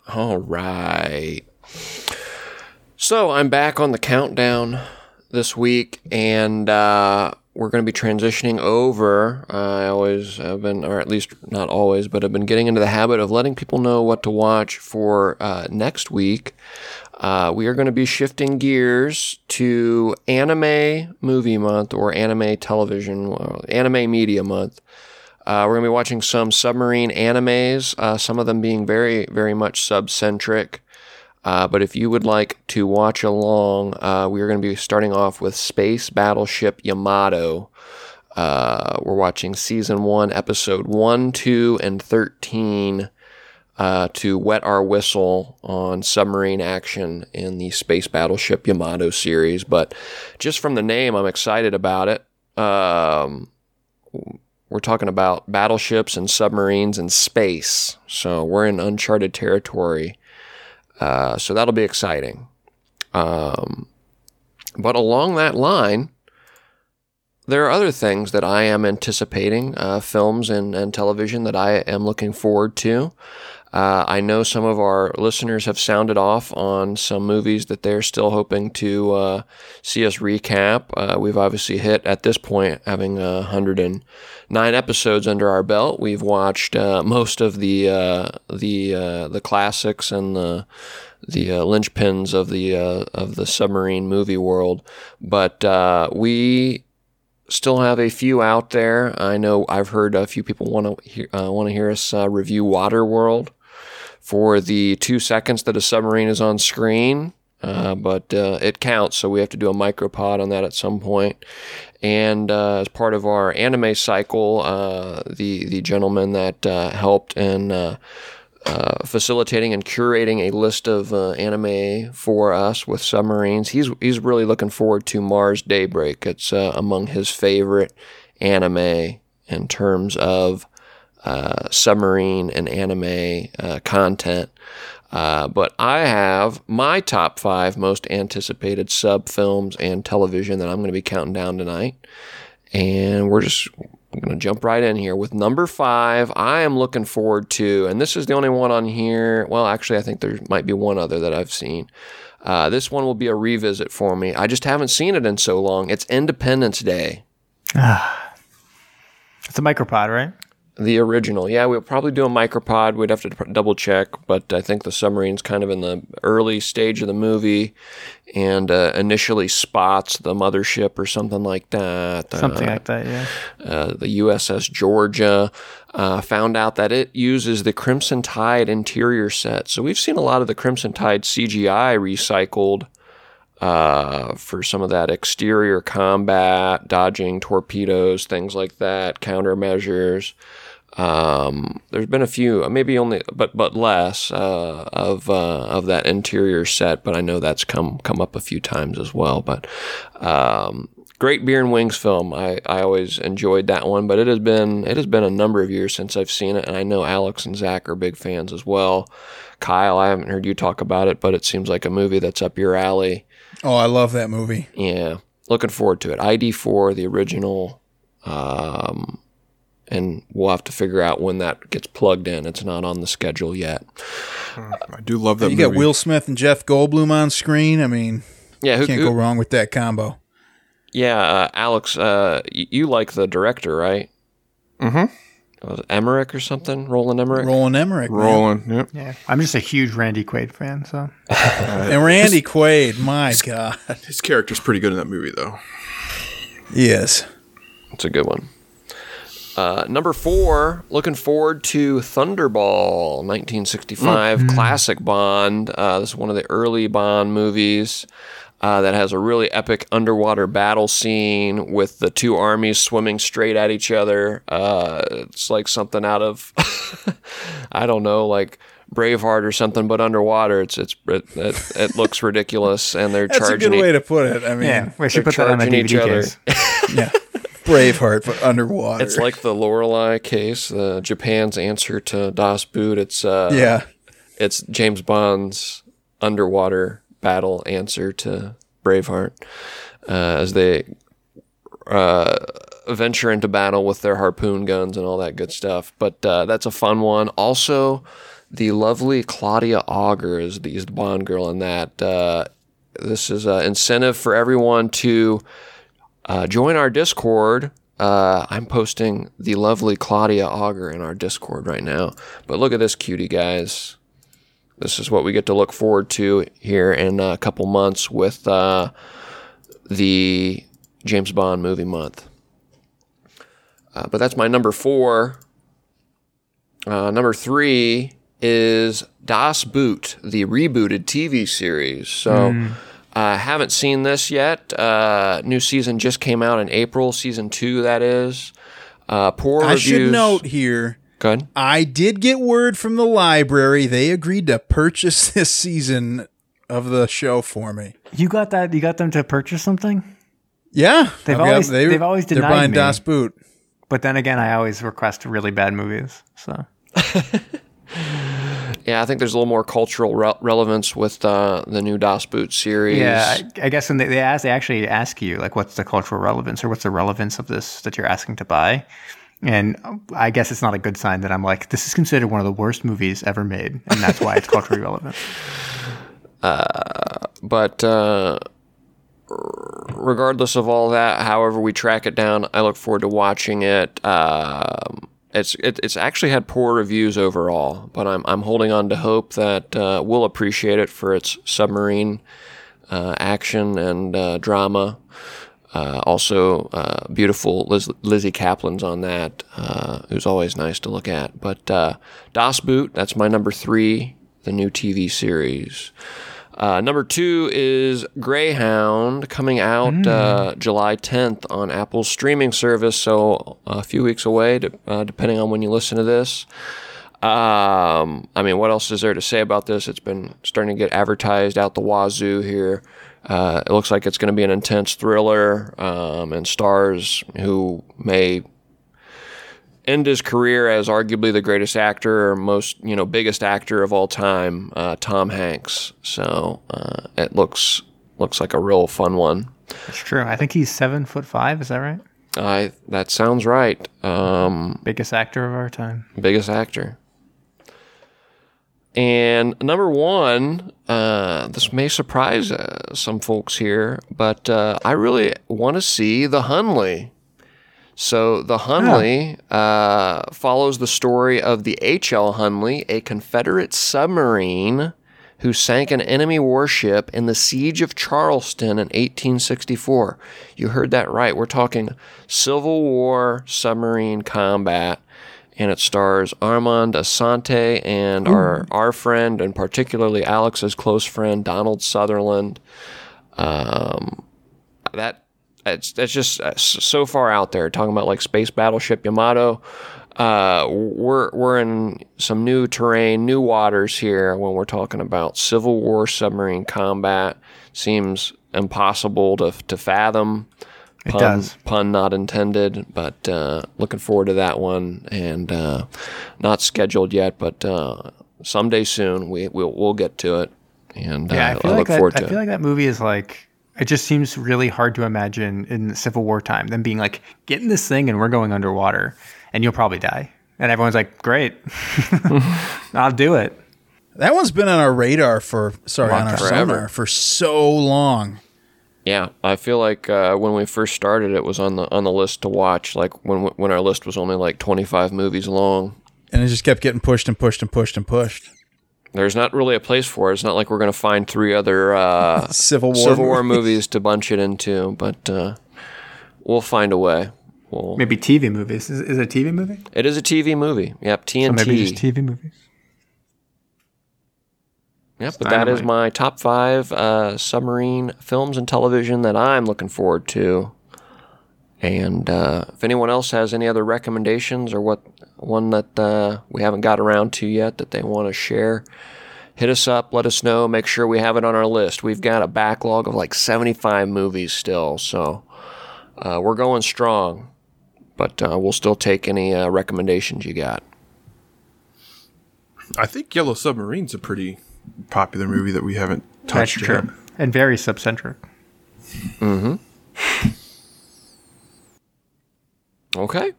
All right. So I'm back on the countdown this week, and uh, we're going to be transitioning over. I always have been, or at least not always, but I've been getting into the habit of letting people know what to watch for uh, next week. Uh, we are going to be shifting gears to anime movie month or anime television, well, anime media month. Uh, we're going to be watching some submarine animes, uh, some of them being very, very much subcentric. Uh, but if you would like to watch along, uh, we are going to be starting off with Space Battleship Yamato. Uh, we're watching season one, episode one, two, and 13 uh, to wet our whistle on submarine action in the Space Battleship Yamato series. But just from the name, I'm excited about it. Um, we're talking about battleships and submarines and space. So we're in uncharted territory. Uh, so that'll be exciting. Um, but along that line, there are other things that I am anticipating, uh, films and, and television that I am looking forward to. Uh, I know some of our listeners have sounded off on some movies that they're still hoping to uh, see us recap. Uh, we've obviously hit at this point, having 109 episodes under our belt. We've watched uh, most of the uh, the uh, the classics and the the linchpins of the of the submarine movie world, but we still have a few out there. I know I've heard a few people want to hear, uh, want to hear us uh, review Waterworld for the two seconds that a submarine is on screen. Uh, but uh, it counts, so we have to do a micropod on that at some point. And uh, as part of our anime cycle, uh, the the gentleman that uh, helped in uh, facilitating and curating a list of anime for us with submarines, he's he's really looking forward to Mars Daybreak. It's among his favorite anime in terms of uh, submarine and anime uh, content. Uh, but I have my top five most anticipated sub films and television that I'm going to be counting down tonight. And we're just going to jump right in here with number five. I am looking forward to, and this is the only one on here. Well, actually, I think there might be one other that I've seen. Uh, this one will be a revisit for me. I just haven't seen it in so long. It's Independence Day. Ah, it's a micropod, right? The original, yeah, we'll probably do a micropod. We'd have to double check, but I think the submarine's kind of in the early stage of the movie, and uh, initially spots the mothership or something like that. Something uh, like that, yeah. Uh, the USS Georgia uh, found out that it uses the Crimson Tide interior set, so we've seen a lot of the Crimson Tide CGI recycled. Uh, for some of that exterior combat, dodging torpedoes, things like that, countermeasures. Um, there's been a few, maybe only, but but less uh, of uh, of that interior set. But I know that's come come up a few times as well. But um, great beer and wings film. I, I always enjoyed that one. But it has been it has been a number of years since I've seen it, and I know Alex and Zach are big fans as well. Kyle, I haven't heard you talk about it, but it seems like a movie that's up your alley. Oh, I love that movie. Yeah, looking forward to it. ID four, the original. Um, and we'll have to figure out when that gets plugged in. It's not on the schedule yet. I do love that. You movie. got Will Smith and Jeff Goldblum on screen. I mean, yeah, who, can't who, go wrong with that combo. Yeah, uh, Alex, uh, you, you, like the director, right? Mm-hmm. Was it Emmerich or something? Roland Emmerich. Roland Emmerich. Roland. Yep. Yeah, I'm just a huge Randy Quaid fan. So. and Randy Quaid, my his, God, his character's pretty good in that movie, though. Yes, it's a good one. Uh, number four, looking forward to Thunderball, 1965 mm-hmm. classic Bond. Uh, this is one of the early Bond movies uh, that has a really epic underwater battle scene with the two armies swimming straight at each other. Uh, it's like something out of, I don't know, like Braveheart or something, but underwater. It's it's it, it, it looks ridiculous, and they're That's charging. That's a good way to put it. I mean, yeah, we should put that on the DVD case. yeah. Braveheart, but underwater. It's like the Lorelei case, uh, Japan's answer to Das Boot. It's uh, yeah, it's James Bond's underwater battle answer to Braveheart, uh, as they uh, venture into battle with their harpoon guns and all that good stuff. But uh, that's a fun one. Also, the lovely Claudia Auger is the, Bond girl in that. Uh, this is an incentive for everyone to uh, join our Discord. Uh, I'm posting the lovely Claudia Auger in our Discord right now. But look at this cutie, guys. This is what we get to look forward to here in a couple months with uh, the James Bond movie month. Uh, but that's my number four. Uh, number three is Das Boot, the rebooted TV series. So I haven't seen this yet. Uh, new season just came out in April, season two, that is. Uh, poor I reviews. should note here. Good. I did get word from the library. They agreed to purchase this season of the show for me. You got that? You got them to purchase something? Yeah, They've I've got- always- they've always denied They're denied buying me. Das Boot. But then again, I always request really bad movies. So Yeah, I think there's a little more cultural re- relevance with uh, the new Das Boot series. yeah, I, I guess when they, they ask, they actually ask you like, what's the cultural relevance or what's the relevance of this that you're asking to buy? And I guess it's not a good sign that I'm like, this is considered one of the worst movies ever made, and that's why it's culturally relevant. but uh, regardless of all that, however we track it down, I look forward to watching it. Um, it's it, it's actually had poor reviews overall, but I'm I'm holding on to hope that uh, we'll appreciate it for its submarine uh, action and uh, drama. Uh, also, uh, beautiful Liz- Lizzy Caplan's on that, uh, who's always nice to look at. But Das Boot, that's my number three, the new TV series. Uh, number two is Greyhound, coming out uh, July 10th on Apple's streaming service, so a few weeks away, de- uh, depending on when you listen to this. Um, I mean, what else is there to say about this? It's been starting to get advertised out the wazoo here. Uh, it looks like it's going to be an intense thriller um, and stars who may end his career as arguably the greatest actor or most you know biggest actor of all time, uh, Tom Hanks. So uh, it looks looks like a real fun one. It's true. I think he's seven foot five. Is that right? I that sounds right. Um, Biggest actor of our time. biggest actor. And number one, uh, this may surprise uh, some folks here, but uh, I really want to see the Hunley. So the Hunley uh, follows the story of the H.L. Hunley, a Confederate submarine who sank an enemy warship in the siege of Charleston in 1864. You heard that right. We're talking Civil War submarine combat and it stars Armand Assante and our our friend, and particularly Alex's close friend Donald Sutherland. Um, that it's that's just uh, so far out there. Talking about like space battleship Yamato. Uh, we're we're in some new terrain, new waters here when we're talking about Civil War submarine combat. Seems impossible to to fathom. Pun, does. pun not intended, but uh, looking forward to that one, and uh, not scheduled yet, but uh, someday soon we we'll, we'll get to it, and Yeah, uh, I feel I like that. I feel it. like that movie is like. It just seems really hard to imagine in Civil War time them being like, "Get in this thing and we're going underwater, and you'll probably die." And everyone's like, "Great, I'll do it." That one's been on our radar for sorry on our time. Forever. sonar for so long. Yeah, I feel like uh, when we first started, it was on the on the list to watch. Like when when our list was only like twenty five movies long. And it just kept getting pushed and pushed and pushed and pushed. There's not really a place for it. It's not like we're gonna find three other uh, Civil War. Civil War movies to bunch it into, but uh, we'll find a way. We'll, Maybe TV movies. Is, is it a TV movie? it is a TV movie. Yep, So TNT. maybe just TV movies. Yep, but that is my top five uh, submarine films and television that I'm looking forward to. And uh, if anyone else has any other recommendations or what one that uh, we haven't got around to yet that they want to share, hit us up. Let us know. Make sure we have it on our list. We've got a backlog of like 75 movies still, so uh, we're going strong. But uh, we'll still take any uh, recommendations you got. I think Yellow Submarine's a pretty popular movie that we haven't That's touched true. yet. And very subcentric. Mm hmm. Okay.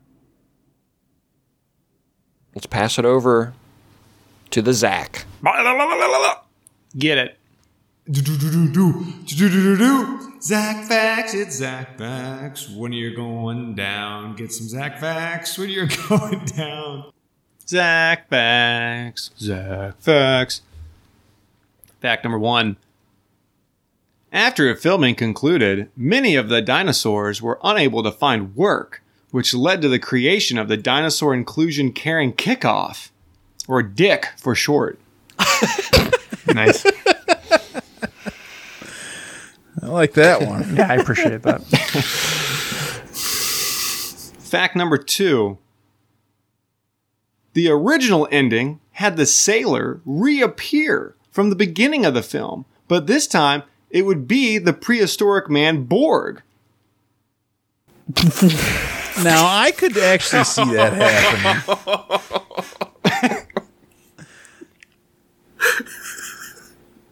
Let's pass it over to the Zach. Get it. Zach Facts, it's Zach Facts. When you're going down, get some Zach Facts when you're going down. Zach Facts, Zach Facts. Fact number one. After filming concluded, many of the dinosaurs were unable to find work, which led to the creation of the Dinosaur Inclusion Caring Kickoff, or DICK for short. Nice. I like that one. yeah, I appreciate that. Fact number two the original ending had the sailor reappear from the beginning of the film, but this time it would be the prehistoric man Borg. now I could actually see that happening.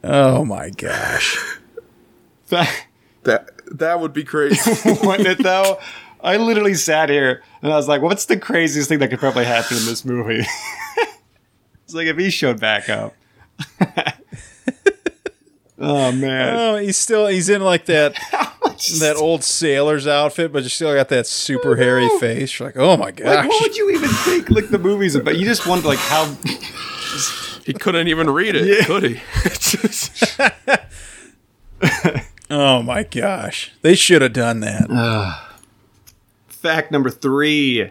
oh my gosh. Fact, That that would be crazy. wasn't it though? I literally sat here and I was like, what's the craziest thing that could probably happen in this movie? it's like if he showed back up. oh man. Oh, he's still he's in like that that old sailor's outfit, but you still got that super hairy face. You're like, oh my gosh. Like, gosh. what would you even think like the movies but You just wonder like how he couldn't even read it, could he? Oh my gosh. They should have done that. Fact number three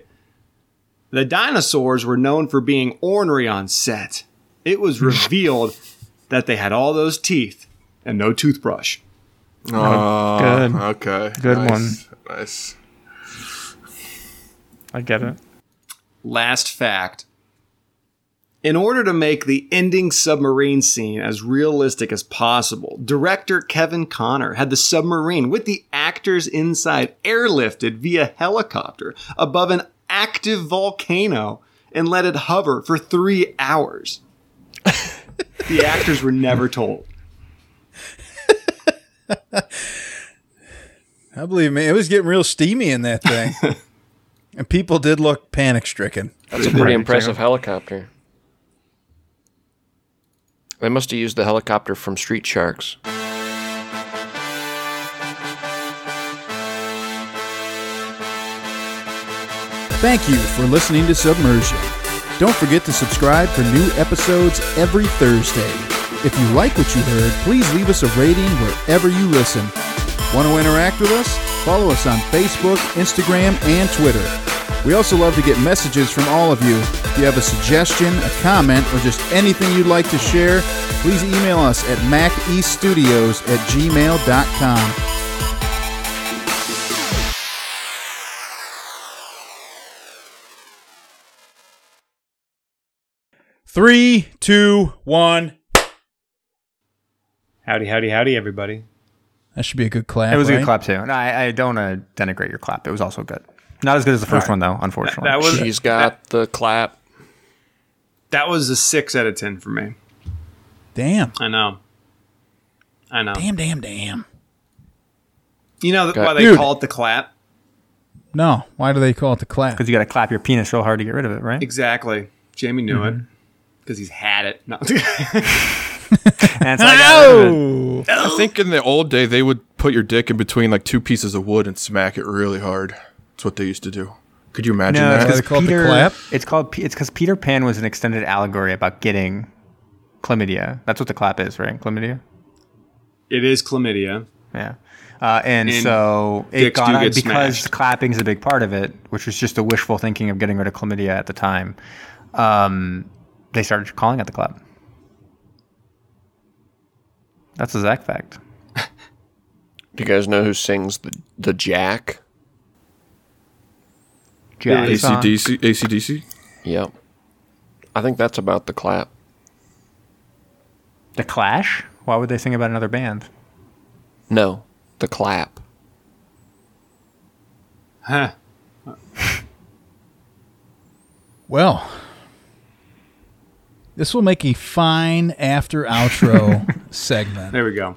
the dinosaurs were known for being ornery on set. It was revealed that they had all those teeth and no toothbrush. Oh, good. Okay. Good nice, Nice. I get it. Last fact. In order to make the ending submarine scene as realistic as possible, director Kevin Connor had the submarine with the actors inside airlifted via helicopter above an active volcano and let it hover for three hours. the actors were never told. I believe me, it was getting real steamy in that thing. and people did look panic stricken. That's a pretty impressive helicopter. They must have used the helicopter from Street Sharks. Thank you for listening to Submersion. Don't forget to subscribe for new episodes every Thursday. If you like what you heard, please leave us a rating wherever you listen. Want to interact with us? Follow us on Facebook, Instagram, and Twitter. We also love to get messages from all of you. If you have a suggestion, a comment, or just anything you'd like to share, please email us at macestudios at gmail.com. Three, two, one. Howdy, howdy, howdy, everybody. That should be a good clap. It was a good clap too. No, I, I don't uh, denigrate your clap. It was also good. Not as good as the first one though, unfortunately. That was She's got the clap. that was a six out of ten for me. Damn. I know. I know. Damn, damn, damn. You know Got- why they Dude. call it the clap? No. Why do they call it the clap? because you got to clap your penis real hard to get rid of it, right? Exactly. Jamie knew it because he's had it. No. And so I got rid of it. I think in the old day they would put your dick in between like two pieces of wood and smack it really hard. That's what they used to do. Could you imagine No, that? it's They because the Peter. clap? It's called. It's because Peter Pan was an extended allegory about getting chlamydia. That's what the clap is, right? Chlamydia. it is chlamydia. Yeah. Uh, and, And so it got do out get because smashed. clapping is a big part of it, which was just a wishful thinking of getting rid of chlamydia at the time. Um, they started calling it the clap. That's a Zach fact. Do you guys know who sings the, the Jack? Johnny song. ACDC? ACDC? Yep. I think that's about the clap. The Clash. Why would they sing about another band? No, the clap. Huh. Well, this will make a fine after outro segment. There we go.